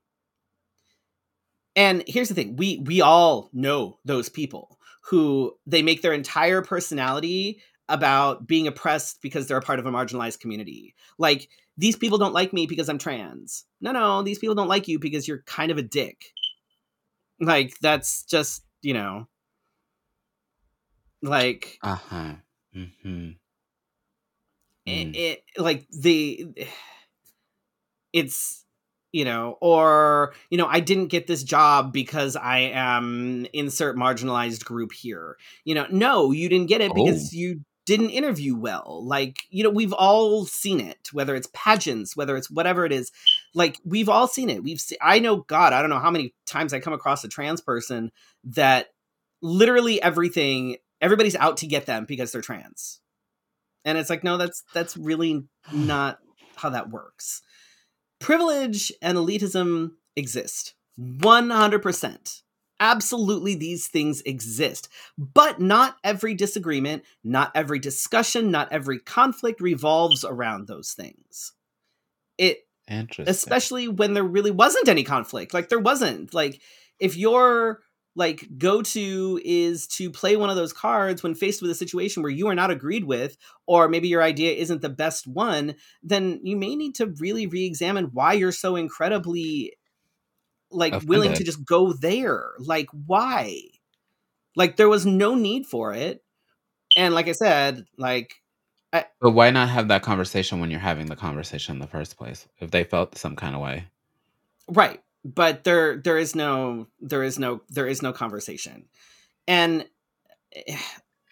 And here's the thing, we we all know those people who they make their entire personality about being oppressed because they're a part of a marginalized community. Like these people don't like me because I'm trans. No, no, these people don't like you because you're kind of a dick. Like that's just, you know, like
Uh huh. Mm-hmm.
it, it like the it's you know or you know i didn't get this job because i am insert marginalized group here. You know no you didn't get it oh. because
Oh.
you didn't interview well. Like you know we've all seen it whether it's pageants whether it's whatever it is. Like we've all seen it. We've seen i know god i don't know how many times i come across a trans person that literally everything everybody's out to get them because they're trans. And it's like no that's that's really not how that works privilege and elitism exist. 100% absolutely these things exist. But not every disagreement not every discussion not every conflict revolves around those things. It especially when there really wasn't any conflict. Like there wasn't. Like if your like go to is to play one of those cards when faced with a situation where you are not agreed with or maybe your idea isn't the best one then you may need to really re-examine why you're so incredibly like willing to just go there like why like there was no need for it and like i said like
But why not have that conversation when you're having the conversation in the first place? If they felt some kind of way.
right but there there is no there is no there is no conversation. And eh,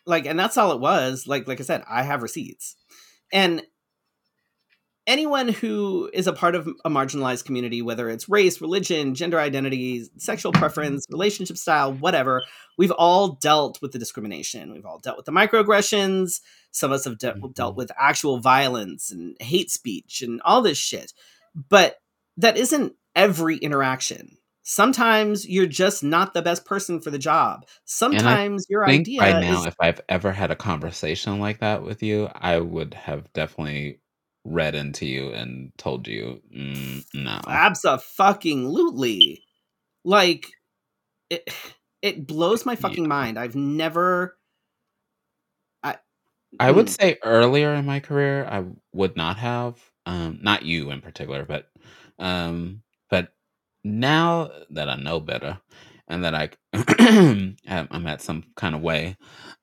like and that's all it was. Like like i said i have receipts. And anyone who is a part of a marginalized community whether it's race religion gender identity sexual preference relationship style whatever we've all dealt with the discrimination. We've all dealt with the microaggressions. Some of us have de-
Mhm.
dealt with actual violence and hate speech and all this shit. But that isn't every interaction sometimes you're just not the best person for the job sometimes your idea
by now,
is
if I've ever had a conversation like that with you, I would have definitely read into you and told you, mm, no.
Absolutely. Like it it blows my fucking
Yeah.
mind. I've never
I would
Mm.
say earlier in my career, I would not have, um, not you in particular, but, um, but now that I know better and that I, am I'm at some kind of way,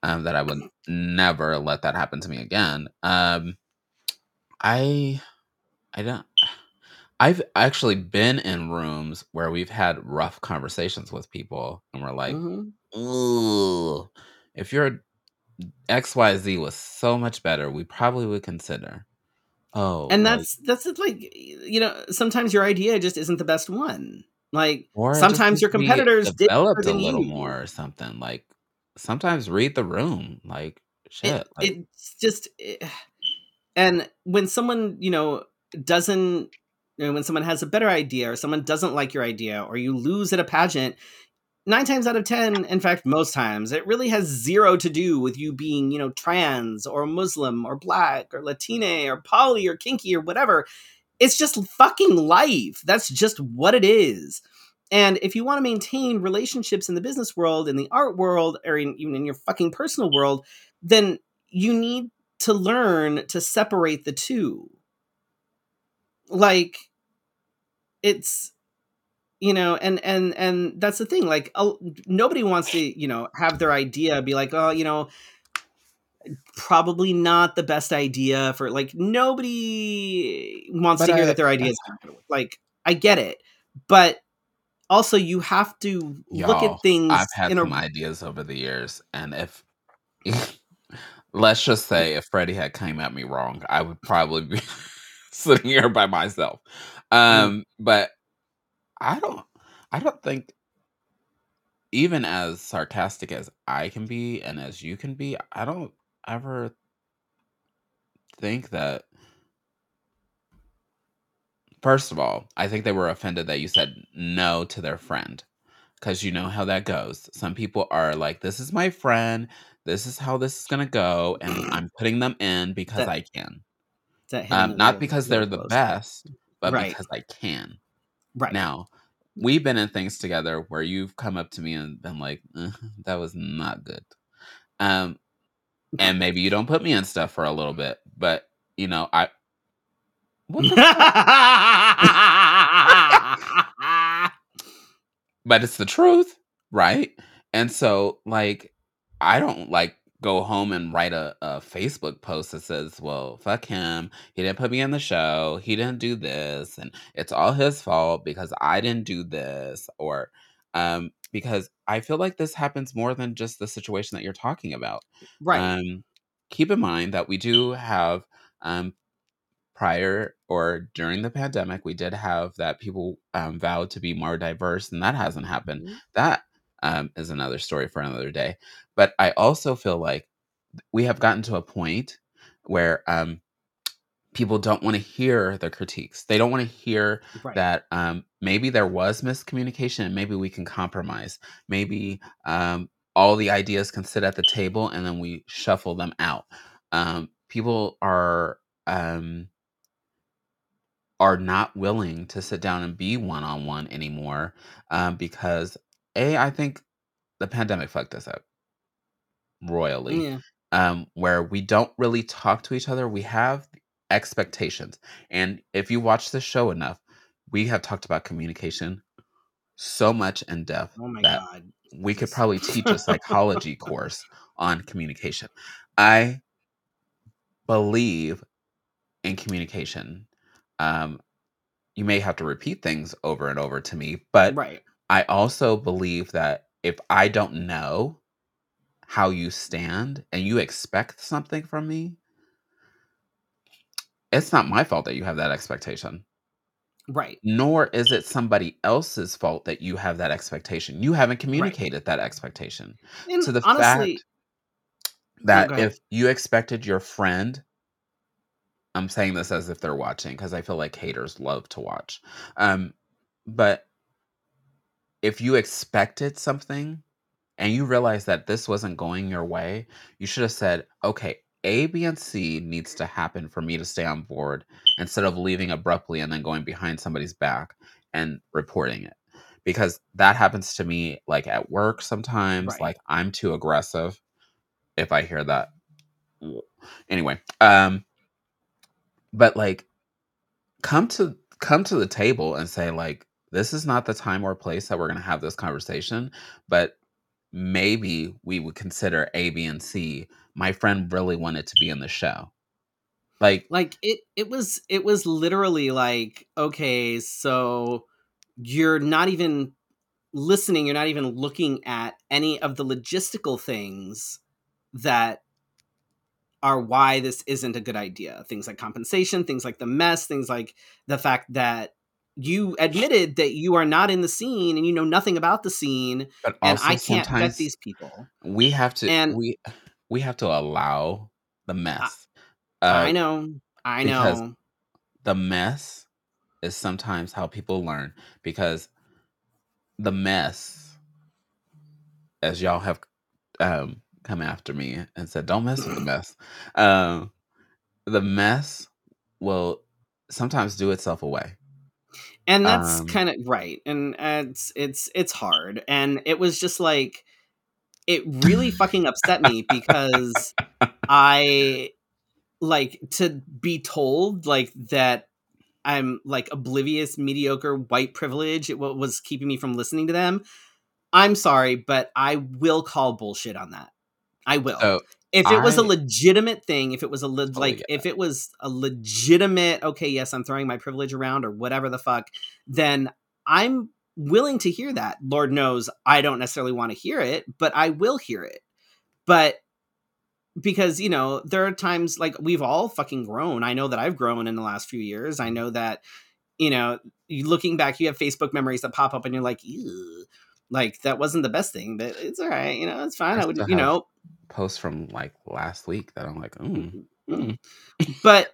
um, that I would never let that happen to me again. Um, I, I don't. I've actually been in rooms where we've had rough conversations with people, and we're like,
Mhm.
"Ooh, if your XYZ was so much better, we probably would consider." Oh,
and that's that's it, like you know, sometimes your idea just isn't the best one. Like
or
sometimes your competitors
developed a little
you.
more or something. Like sometimes read the room. Like shit.
It,
Like
it's just it, and when someone, you know, doesn't you know, when someone has a better idea or someone doesn't like your idea or you lose at a pageant, nine times out of ten, in fact, most times, it really has zero to do with you being, you know, trans or Muslim or black or Latina or poly or kinky or whatever. It's just fucking life. That's just what it is. And if you want to maintain relationships in the business world, in the art world, or in, even in your fucking personal world, then you need to learn to separate the two. Like, it's you know and and and that's the thing like uh, nobody wants to you know have their idea be like oh you know probably not the best idea for like nobody wants
But
to hear
I-
that their idea is not gonna work. like i get it but also you have to look at things
I've had
in a
some ideas over the years, and if let's just say if Freddy had came at me wrong, I would probably be sitting here by myself.
Mm.
Um, but I don't, I don't think even as sarcastic as I can be and as you can be, I don't ever think that. First of all, I think they were offended that you said no to their friend because you know how that goes. Some people are like, "This is my friend. This is how this is gonna go, and I'm putting them in because
That-
I can,
that
um, not because they're the
close.
best, but
Right.
because I can."
Right
Now, we've been in things together where you've come up to me and been like, "Uh, "That was not good," um, and maybe you don't put me in stuff for a little bit, but you know, I. What the but it's the truth, right? And so, like, I don't like go home and write a, a Facebook post that says, "Well, fuck him. He didn't put me in the show. He didn't do this, and it's all his fault because I didn't do this." Or, um, because I feel like this happens more than just the situation that you're talking about.
right
Um, keep in mind that we do have um, prior or during the pandemic, we did have that people um, vowed to be more diverse, and that hasn't happened.
Mhm.
That um, is another story for another day. But I also feel like we have gotten to a point where um, people don't want to hear the critiques. They don't want to hear
right
that um, maybe there was miscommunication and maybe we can compromise. Maybe um, all the ideas can sit at the table and then we shuffle them out. Um, people are um, are not willing to sit down and be one on one anymore um, because a I think the pandemic fucked us up royally
yeah
um, where we don't really talk to each other. We have expectations. And if you watch this show enough, we have talked about communication so much in depth
oh my
that
god
we could probably teach a psychology course on communication. I believe in communication. Um, you may have to repeat things over and over to me, but
right
I also believe that if I don't know how you stand and you expect something from me, it's not my fault that you have that expectation.
right
Nor is it somebody else's fault that you have that expectation. You haven't communicated that expectation.
and
To the
honestly
fact that
go ahead.
if you expected your friend, I'm saying this as if they're watching because I feel like haters love to watch. Um, but if you expected something and you realize that this wasn't going your way, you should have said, okay, A, B, and C needs to happen for me to stay on board instead of leaving abruptly and then going behind somebody's back and reporting it. Because that happens to me like at work sometimes.
Right.
Like I'm too aggressive if I hear that. Anyway, um, but like come to come to the table and say like this is not the time or place that we're going to have this conversation but maybe we would consider a b and c. My friend really wanted to be in the show. Like
like it it was it was literally like okay so you're not even listening you're not even looking at any of the logistical things that are why this isn't a good idea. Things like compensation things like the mess things like the fact that you admitted that you are not in the scene and you know nothing about the scene
but
and i can't vet these people
we have to
and-
we we have to allow the mess
i
Uh,
know i know
the mess is sometimes how people learn because the mess as y'all have um, come after me and said, "Don't mess with the mess." Um, the mess will sometimes do itself away.
And that's
Um,
kind of right and uh, it's it's it's hard and it was just like it really fucking upset me because i like to be told like that i'm like oblivious mediocre white privilege it wa- was keeping me from listening to them i'm sorry but i will call bullshit on that. I will.
So
if it was a legitimate thing if it was a le-
Totally
like if it was a legitimate okay yes i'm throwing my privilege around or whatever the fuck then i'm willing to hear that. Lord knows i don't necessarily want to hear it but i will hear it. But because you know there are times like we've all fucking grown. I know that i've grown in the last few years. I know that you know looking back you have facebook memories that pop up and you're like Ew. like that wasn't the best thing but it's all right you know it's fine.
I
i would you
have.
know
posts from like last week that I'm like, mm, mm.
but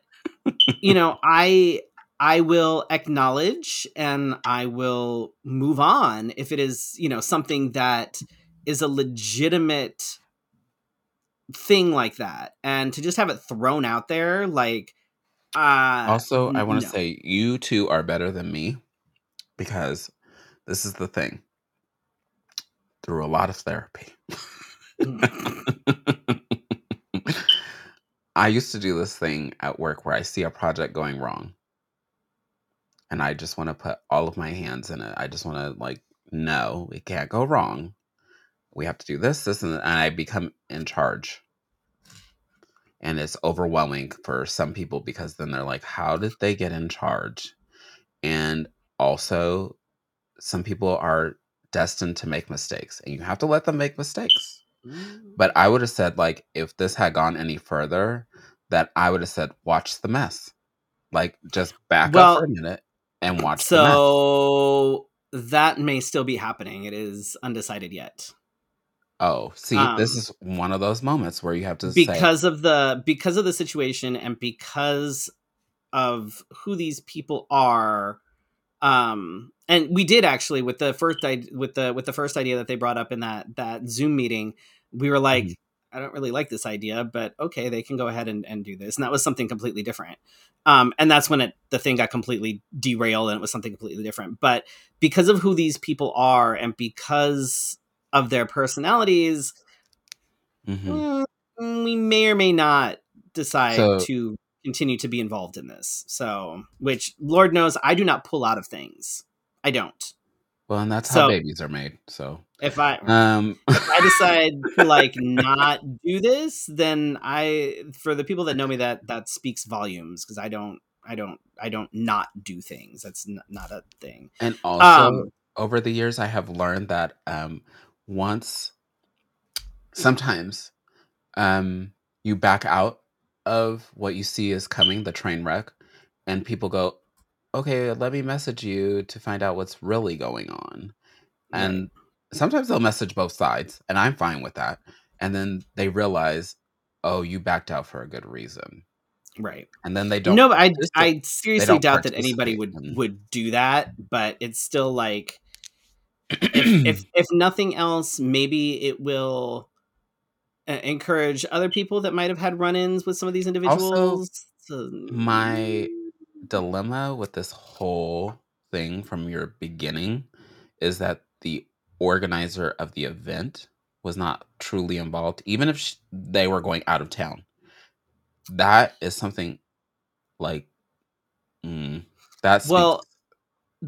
you know i i will acknowledge and i will move on if it is you know something that is a legitimate thing like that and to just have it thrown out there like uh
Also, I want to
no.
say you two are better than me because this is the thing. Through a lot of therapy. I used to do this thing at work where I see a project going wrong. And I just want to put all of my hands in it. I just want to like, no, it can't go wrong. We have to do this, this, and, and I become in charge. And it's overwhelming for some people because then they're like, how did they get in charge? And also, some people are destined to make mistakes, and you have to let them make mistakes. But I would have said, like, if this had gone any further, that I would have said, watch the mess. Like, just back
Well,
up for a minute and watch the mess.
so that may still be happening it is undecided yet
Oh, see, this
um,
is one of those moments where you have to say,
because of the because of the situation and because of who these people are um and we did actually with the first with the with the first idea that they brought up in that that zoom meeting we were like
Mhm.
i don't really like this idea but okay they can go ahead and, and do this and that was something completely different um and that's when it the thing got completely derailed and it was something completely different but because of who these people are and because of their personalities
Mhm.
mm, we may or may not decide
So-
to continue to be involved in this. So, which Lord knows, I do not pull out of things. I don't.
Well, and that's
So-
how babies are made. So,
If I
um,
if I decide to like not do this, then I for the people that know me that that speaks volumes because I don't I don't I don't not do things. That's n- not a thing.
And also,
Um,
over the years, I have learned that um, once, sometimes, um, you back out of what you see is coming, the train wreck, and people go, "Okay, let me message you to find out what's really going on." And sometimes they'll message both sides, and I'm fine with that. And then they realize, "Oh, you backed out for a good reason,"
Right.
and then they don't.
no, but I I seriously doubt that anybody would would do that. But it's still like if if if nothing else, maybe it will uh, encourage other people that might have had run-ins with some of these individuals. to-
my dilemma with this whole thing from your beginning is that the organizer of the event was not truly involved, even if they were going out of town. That is something like mm, that's
Well,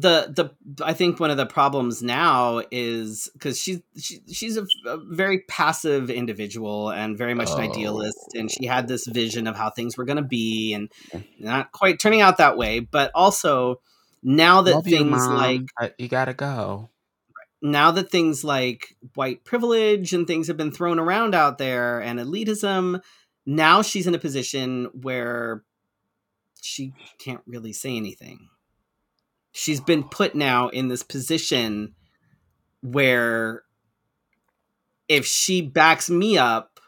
the the I think one of the problems now is because she's she, she's a, a very passive individual and very much an idealist, and she had this vision of how things were going to be, and not quite turning out that way. But also now that
Love
things
Mom,
like
you gotta go.
now that things like white privilege and things have been thrown around out there and elitism, now she's in a position where she can't really say anything. She's been put now in this position where if she backs me up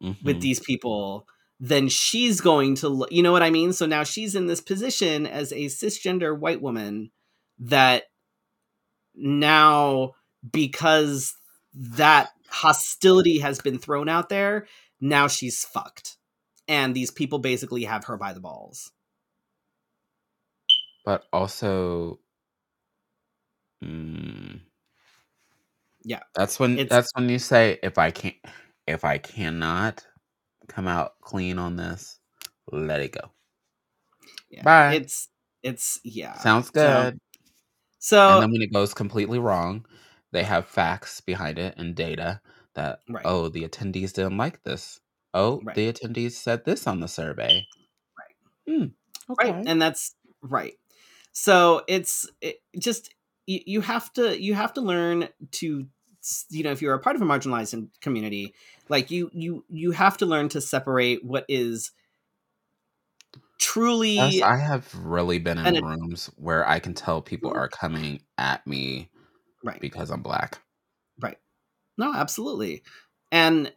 with
Mhm.
these people, then she's going to, you know what I mean? So now she's in this position as a cisgender white woman that now, because that hostility has been thrown out there. Now she's fucked. And these people basically have her by the balls.
But also, mm,
Yeah.
that's when
It's-
that's when you say if I can't if I cannot come out clean on this, let it go.
Yeah.
Bye.
It's it's yeah.
Sounds
So-
good.
So,
and then when it goes completely wrong, they have facts behind it and data that
Right.
oh the attendees didn't like this. Oh,
Right.
the attendees said this on the survey.
Right.
Hmm. Okay.
right and that's right so it's it just you, you have to you have to learn to you know if you're a part of a marginalized community like you you you have to learn to separate what is truly
Yes, I have really been in rooms where I can tell people
Mhm.
are coming at me
right
because I'm black.
right no absolutely and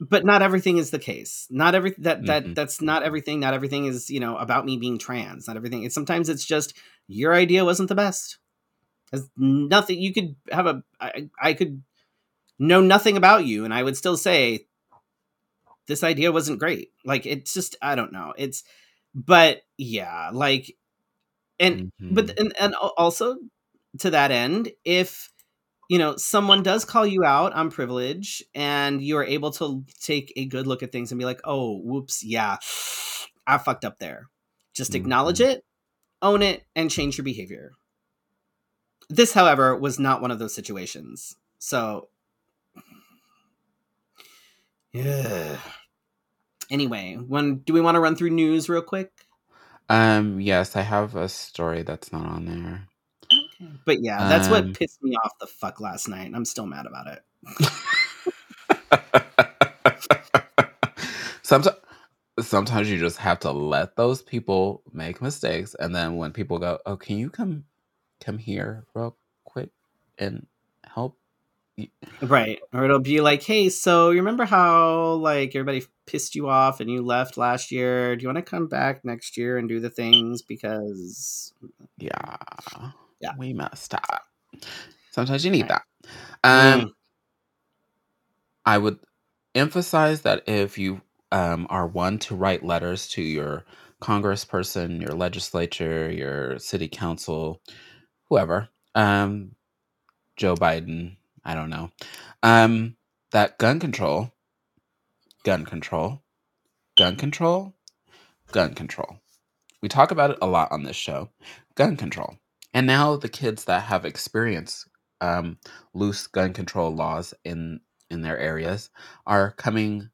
but not everything is the case. Not every that that
Mhm.
that's not everything. Not everything is you know about me being trans. Not everything it's sometimes it's just your idea wasn't the best. There's nothing you could have a I, I could know nothing about you and i would still say this idea wasn't great. Like it's just i don't know. It's but yeah like and
Mhm.
but and, and also to that end if you know someone does call you out on privilege and you are able to take a good look at things and be like oh whoops yeah i fucked up there. Just acknowledge it own it and change your behavior. This however was not one of those situations. So yeah anyway when do we want to run through news real quick?
Um yes, I have a story that's not on there.
But yeah that's what
Um,
pissed me off the fuck last night and i'm still mad about it
sometimes sometimes you just have to let those people make mistakes and then when people go oh can you come come here real quick and help
Right. Or it'll be like, hey, so you remember how like everybody pissed you off and you left last year? Do you want to come back next year and do the things because
yeah
Yeah.
we must stop sometimes you need
Right.
that um
Mm.
i would emphasize that if you um, are one to write letters to your congressperson your legislature your city council whoever um, joe biden i don't know um, that gun control gun control gun control gun control we talk about it a lot on this show gun control and now the kids that have experienced um, loose gun control laws in in their areas are coming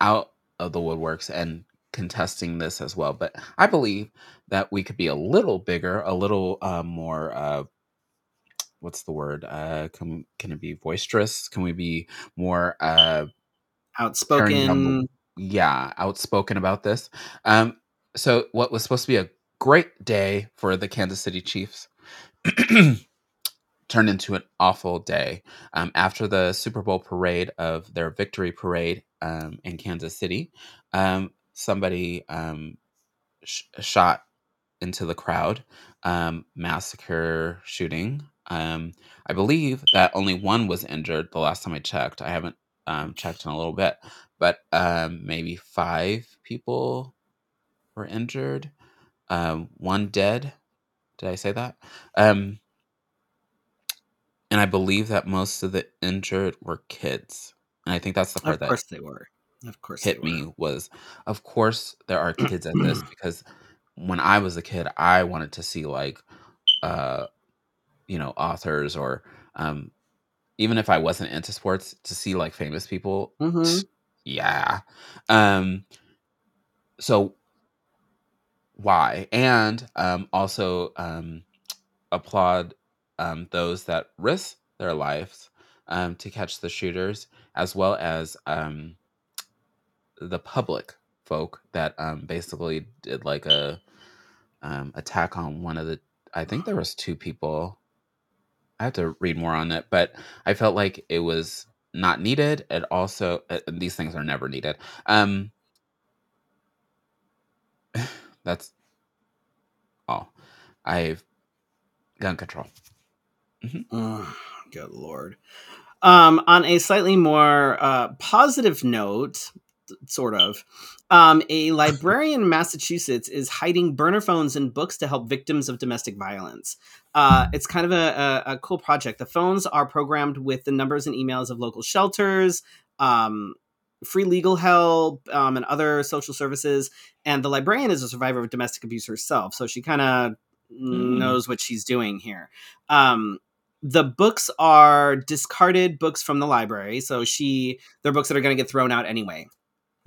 out of the woodworks and contesting this as well but i believe that we could be a little bigger a little uh, more uh, what's the word uh, can, can it be boisterous can we be more uh, tearing down the-
outspoken?
yeah, outspoken about this. Um, so what was supposed to be a great day for the Kansas City Chiefs turned into an awful day. Um, after the Super Bowl parade of their victory parade um, in Kansas City, um, somebody um, sh- shot into the crowd, um, massacre shooting. Um, I believe that only one was injured the last time I checked. I haven't checked in a little bit, but maybe five people were injured. Um, one dead. Did I say that? Um, and I believe that most of the injured were kids. And I think that's the part
Of
that
course they were. Of course
hit
they were.
me was of course there are kids at this because when I was a kid I wanted to see like uh you know authors or um even if I wasn't into sports to see like famous people
Mhm.
yeah um so why and um also um applaud um those that risk their lives um to catch the shooters as well as um the public folk that um basically did like a attack on one of the I think there was two people. I have to read more on it, but I felt like it was not needed. It also uh, these things are never needed. Um that's all. I've gun control.
Oh, good lord. Um, on a slightly more uh, positive note, sort of, um, a librarian in Massachusetts is hiding burner phones and books to help victims of domestic violence. Uh, it's kind of a, a, a cool project. The phones are programmed with the numbers and emails of local shelters, um, free legal help, um, and other social services. And the librarian is a survivor of domestic abuse herself, so she kind of
Mm.
knows what she's doing here. Um, the books are discarded books from the library, so she they're books that are going to get thrown out anyway.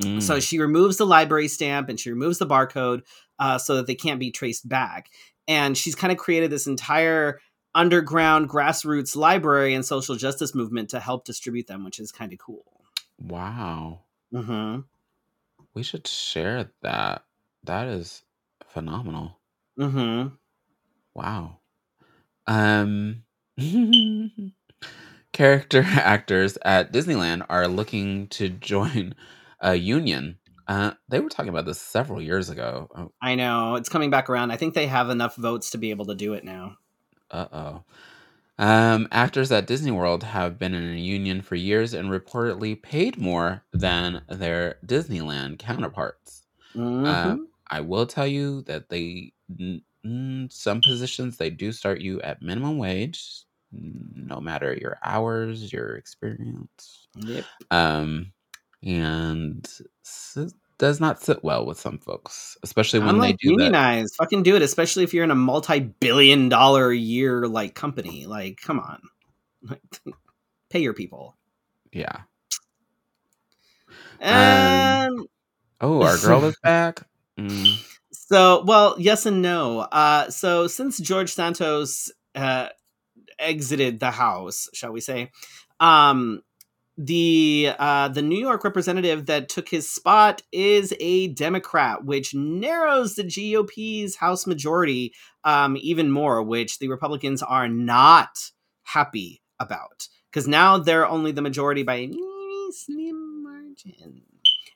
Mm.
So she removes the library stamp and she removes the barcode uh, so that they can't be traced back. And she's kind of created this entire underground grassroots library and social justice movement to help distribute them, which is kind of cool.
Wow.
Mm-hmm.
We should share that. That is phenomenal.
Mm-hmm.
Wow. Um character actors at Disneyland are looking to join a union. Uh they were talking about this several years ago. Oh,
I know it's coming back around. I think they have enough votes to be able to do it now.
Uh-oh. Um actors at Disney World have been in a union for years and reportedly paid more than their Disneyland counterparts. Uh, I will tell you that they mm, some positions they do start you at minimum wage, no matter your hours, your experience.
Yep.
Um, and does not sit well with some folks, especially when
I'm
they
like
do that.
unionize. Fucking do it, especially if you're in a multi-billion dollar a year like company. Like, come on. Pay your people.
Yeah.
And
Oh, our girl is back. Mm,
so, well, yes and no. Uh, so since George Santos uh, exited the house, shall we say, um, the uh, the New York representative that took his spot is a Democrat, which narrows the GOP's House majority um, even more, which the Republicans are not happy about because now they're only the majority by a slim margin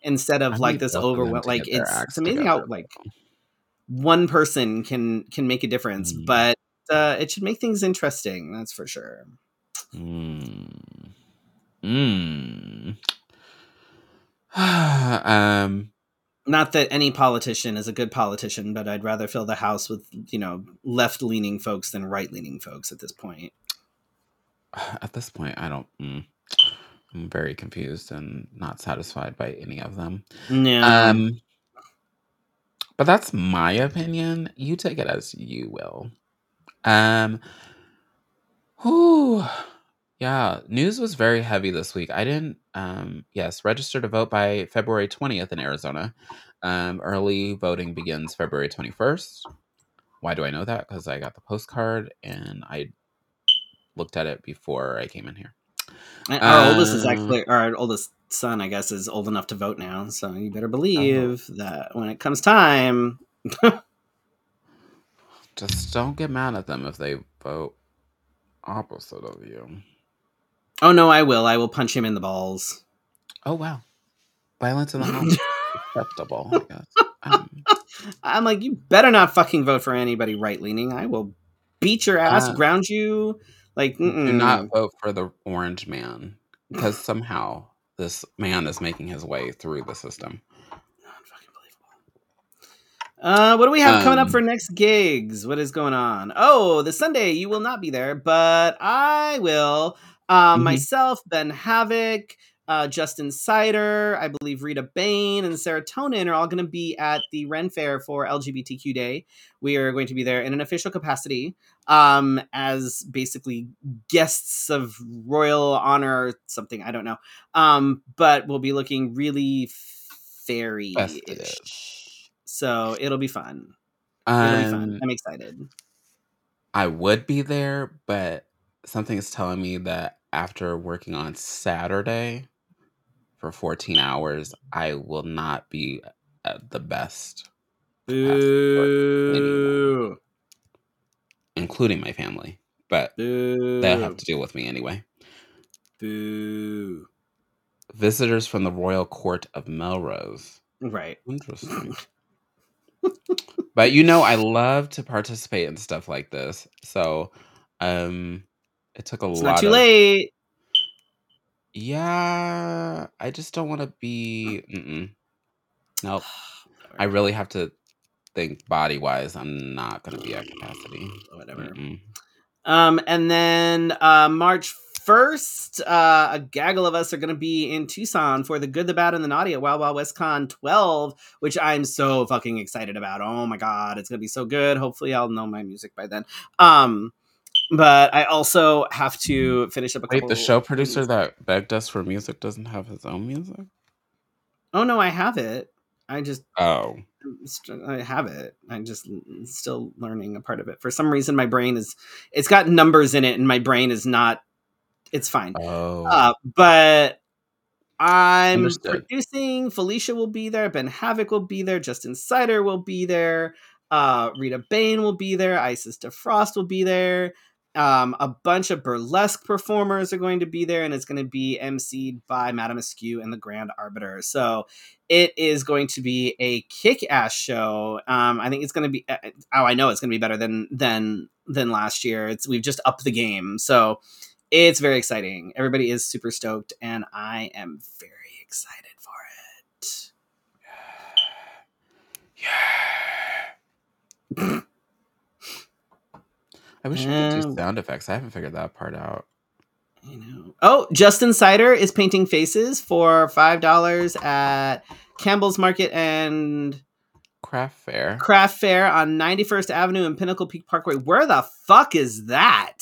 instead of
I
like this
both of them
overwhelming. Like it's, it's amazing how like one person can can make a difference,
Mm.
but uh, it should make things interesting. That's for sure.
Mm. Mm. um.
Not that any politician is a good politician, but I'd rather fill the house with you know left leaning folks than right leaning folks at this point.
At this point, I don't. Mm, I'm very confused and not satisfied by any of them.
No,
Um. But that's my opinion. You take it as you will. Um. Whew. Yeah, news was very heavy this week. I didn't. Um. Yes, register to vote by February 20th in Arizona. Um. Early voting begins February 21st. Why do I know that? Because I got the postcard and I looked at it before I came in here.
our oldest is
uh,
actually our oldest son, I guess, is old enough to vote now. So you better believe that when it comes time,
Just don't get mad at them if they vote opposite of you.
Oh no, I will. I will punch him in the balls.
Oh wow, violence in the house acceptable. I guess. Um,
I'm like, you better not fucking vote for anybody right leaning. I will beat your ass,
Uh,
ground you. Like,
do
mm-mm.
not vote for the orange man because somehow this man is making his way through the system.
Uh, what do we have coming up
Um,
for next gigs? What is going on? Oh, the Sunday you will not be there, but I will. Um,
Mhm.
myself, Ben Havoc, uh, Justin Sider, I believe Rita Bain and Serotonin are all going to be at the Ren Fair for LGBTQ Day. We are going to be there in an official capacity um, as basically guests of royal honor, something I don't know. Um, but we'll be looking really fairy ish. So it'll be fun. It'll be fun.
Um,
I'm excited.
I would be there, but something is telling me that after working on Saturday for 14 hours, I will not be at the best,
Boo.
including my family. But
Boo.
they'll have to deal with me anyway.
Boo.
Visitors from the Royal Court of Melrose.
Right.
Interesting. but you know, I love to participate in stuff like this. So, um, it took a
It's
lot
not too
of
late.
Yeah, I just don't want to be. Mm-mm. Nope. I really have to think body wise. I'm not going to be at capacity.
Whatever.
Mm-mm.
Um, and then uh, March 1st, uh, a gaggle of us are going to be in Tucson for the Good, the Bad, and the Naughty at Wild Wild West Con 12, which I'm so fucking excited about. Oh my god, it's going to be so good. Hopefully, I'll know my music by then. Um, but I also have to finish up a
Wait,
couple.
the show producer that begged us for music doesn't have his own music?
Oh no, I have it. I just
Oh.
I have it. I'm just still learning a part of it. For some reason, my brain is it's got numbers in it, and my brain is not. It's fine.
Oh.
Uh, but I'm
Understood.
producing. Felicia will be there. Ben Havoc will be there. Justin Sider will be there. Uh, Rita Bain will be there. Isis DeFrost will be there. Um, a bunch of burlesque performers are going to be there, and it's going to be emceed by Madame Askew and the Grand Arbiter. So it is going to be a kick-ass show. Um, I think it's going to be. uh, Oh, I know it's going to be better than than than last year. It's we've just upped the game. So it's very exciting. Everybody is super stoked, and I am very excited for it.
I wish I could do sound effects. I haven't figured that part out.
I know. Oh, Justin Sider is painting faces for five dollars at Campbell's Market and
Craft fair.
Craft Fair on 91st Avenue and Pinnacle Peak Parkway. Where the fuck is that?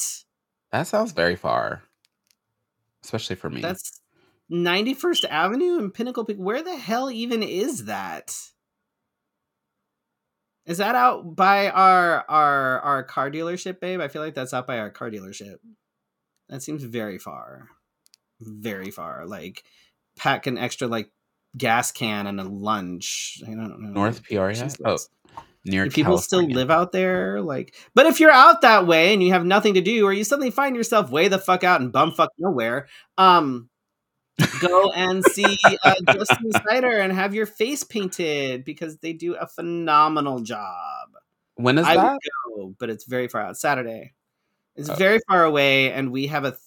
That sounds very far. Especially for me.
That's 91st Avenue and Pinnacle Peak. Where the hell even is that? Is that out by our our our car dealership, babe? I feel like that's out by our car dealership. That seems very far. Very far. Like pack an extra like gas can and a lunch. I don't know.
North Peoria? Oh, near
Do people still live out there? Like, but if you're out that way and you have nothing to do, or you suddenly find yourself way the fuck out and bumfuck nowhere, um, go and see uh, Justin Snyder and have your face painted because they do a phenomenal job.
When is
I
that?
go, but it's very far out. Saturday. It's
Oh.
very far away, and we have a th-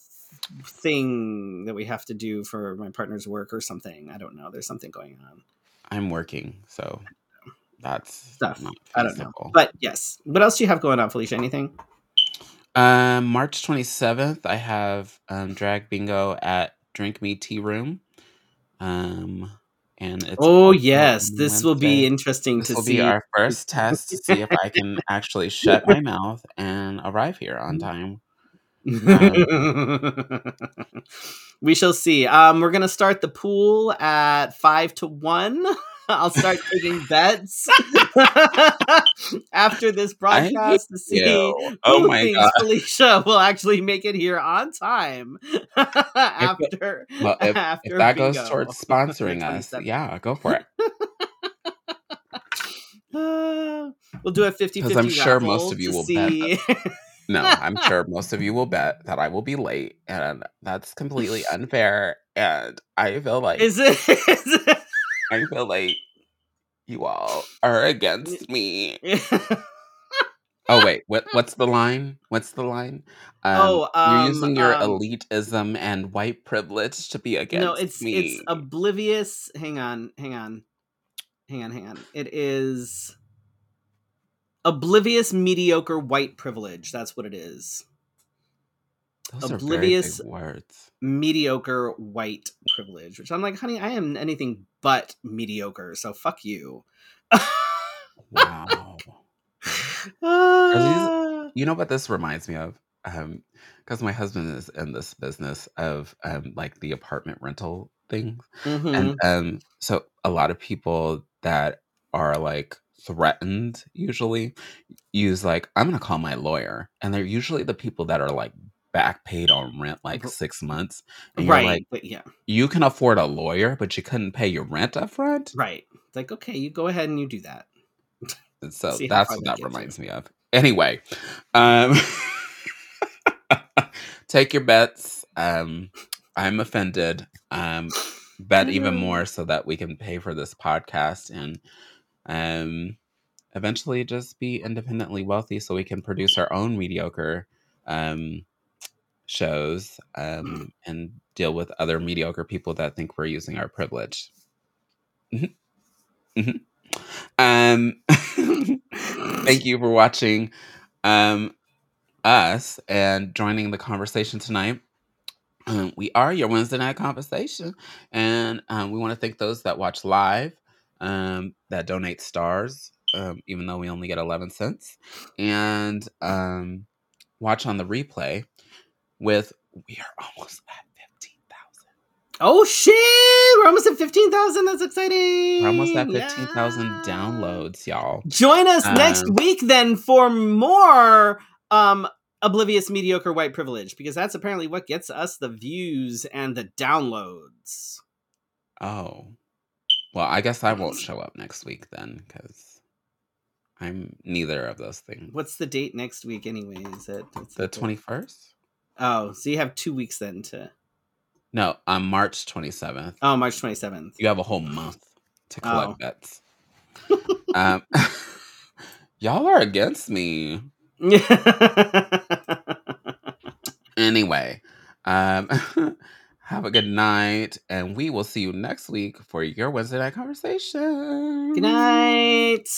thing that we have to do for my partner's work or something. I don't know. There's something going on.
I'm working, so that's
Stuff. I don't know. But yes. What else do you have going on, Felicia? Anything?
Um, March 27th, I have um, drag bingo at Drink Me Tea Room. Um, and it's
Oh yes, this will be interesting
This
to
will
see.
be our first test to see if I can actually shut my mouth and arrive here on time.
we shall see. Um, we're gonna start the pool at five to one. I'll start taking bets after this broadcast to see
Ew. Oh
who
my
thinks
god!
Felicia will actually make it here on time after
Well, if,
after
if that goes towards sponsoring us, yeah, go for it.
Uh, we'll do a 50
Because I'm sure most of you will bet
see.
No, I'm sure most of you will bet that I will be late, and that's completely unfair. And I feel like
Is it? Is it?
I feel like you all are against me. Oh wait, what what's the line? What's the line? Um,
Oh, um,
you're using your
um,
elitism and white privilege to be against
no, it's
me.
it's oblivious. Hang on, hang on, hang on, hang on. It is oblivious, mediocre white privilege. That's what it is.
Those
oblivious-
are very big words.
Mediocre white privilege. Which I'm like, honey, I am anything but mediocre. So fuck you.
Wow.
Ah.
You know what this reminds me of? Um, because my husband is in this business of um like the apartment rental things.
Mhm.
And um so a lot of people that are like threatened usually use like I'm gonna call my lawyer. And they're usually the people that are like back paid on rent like six months.
Right.
like,
but yeah.
you can afford a lawyer, but you couldn't pay your rent up front.
Right. It's like, okay, you go ahead and you do that.
And so
See
that's what
that gets you.
reminds me of. Anyway, um, take your bets. Um, I'm offended. Um, bet even more so that we can pay for this podcast and um, eventually just be independently wealthy so we can produce our own mediocre um, shows um, and deal with other mediocre people that think we're using our privilege. Mhm. Mhm. Um, thank you for watching um, us and joining the conversation tonight. Um, we are your Wednesday night conversation, and um, we want to thank those that watch live, um, that donate stars, um, even though we only get eleven cents, and um, watch on the replay with we are almost at 15,000.
Oh shit, we're almost at 15,000. That's exciting.
We're almost at 15,000
yeah.
downloads, y'all.
Join us
um, next
week then for more um oblivious mediocre white privilege because that's apparently what gets us the views and the downloads.
Oh. Well, I guess I won't show up next week then cuz I'm neither of those things.
What's the date next week anyway? Is it
the 21st?
Oh, so you have two weeks then to
No, on March twenty seventh.
Oh, March twenty seventh.
You have a whole month to collect
Oh.
bets. um, y'all are against me. Anyway, um, have a good night, and we will see you next week for your Wednesday night conversation.
Good night.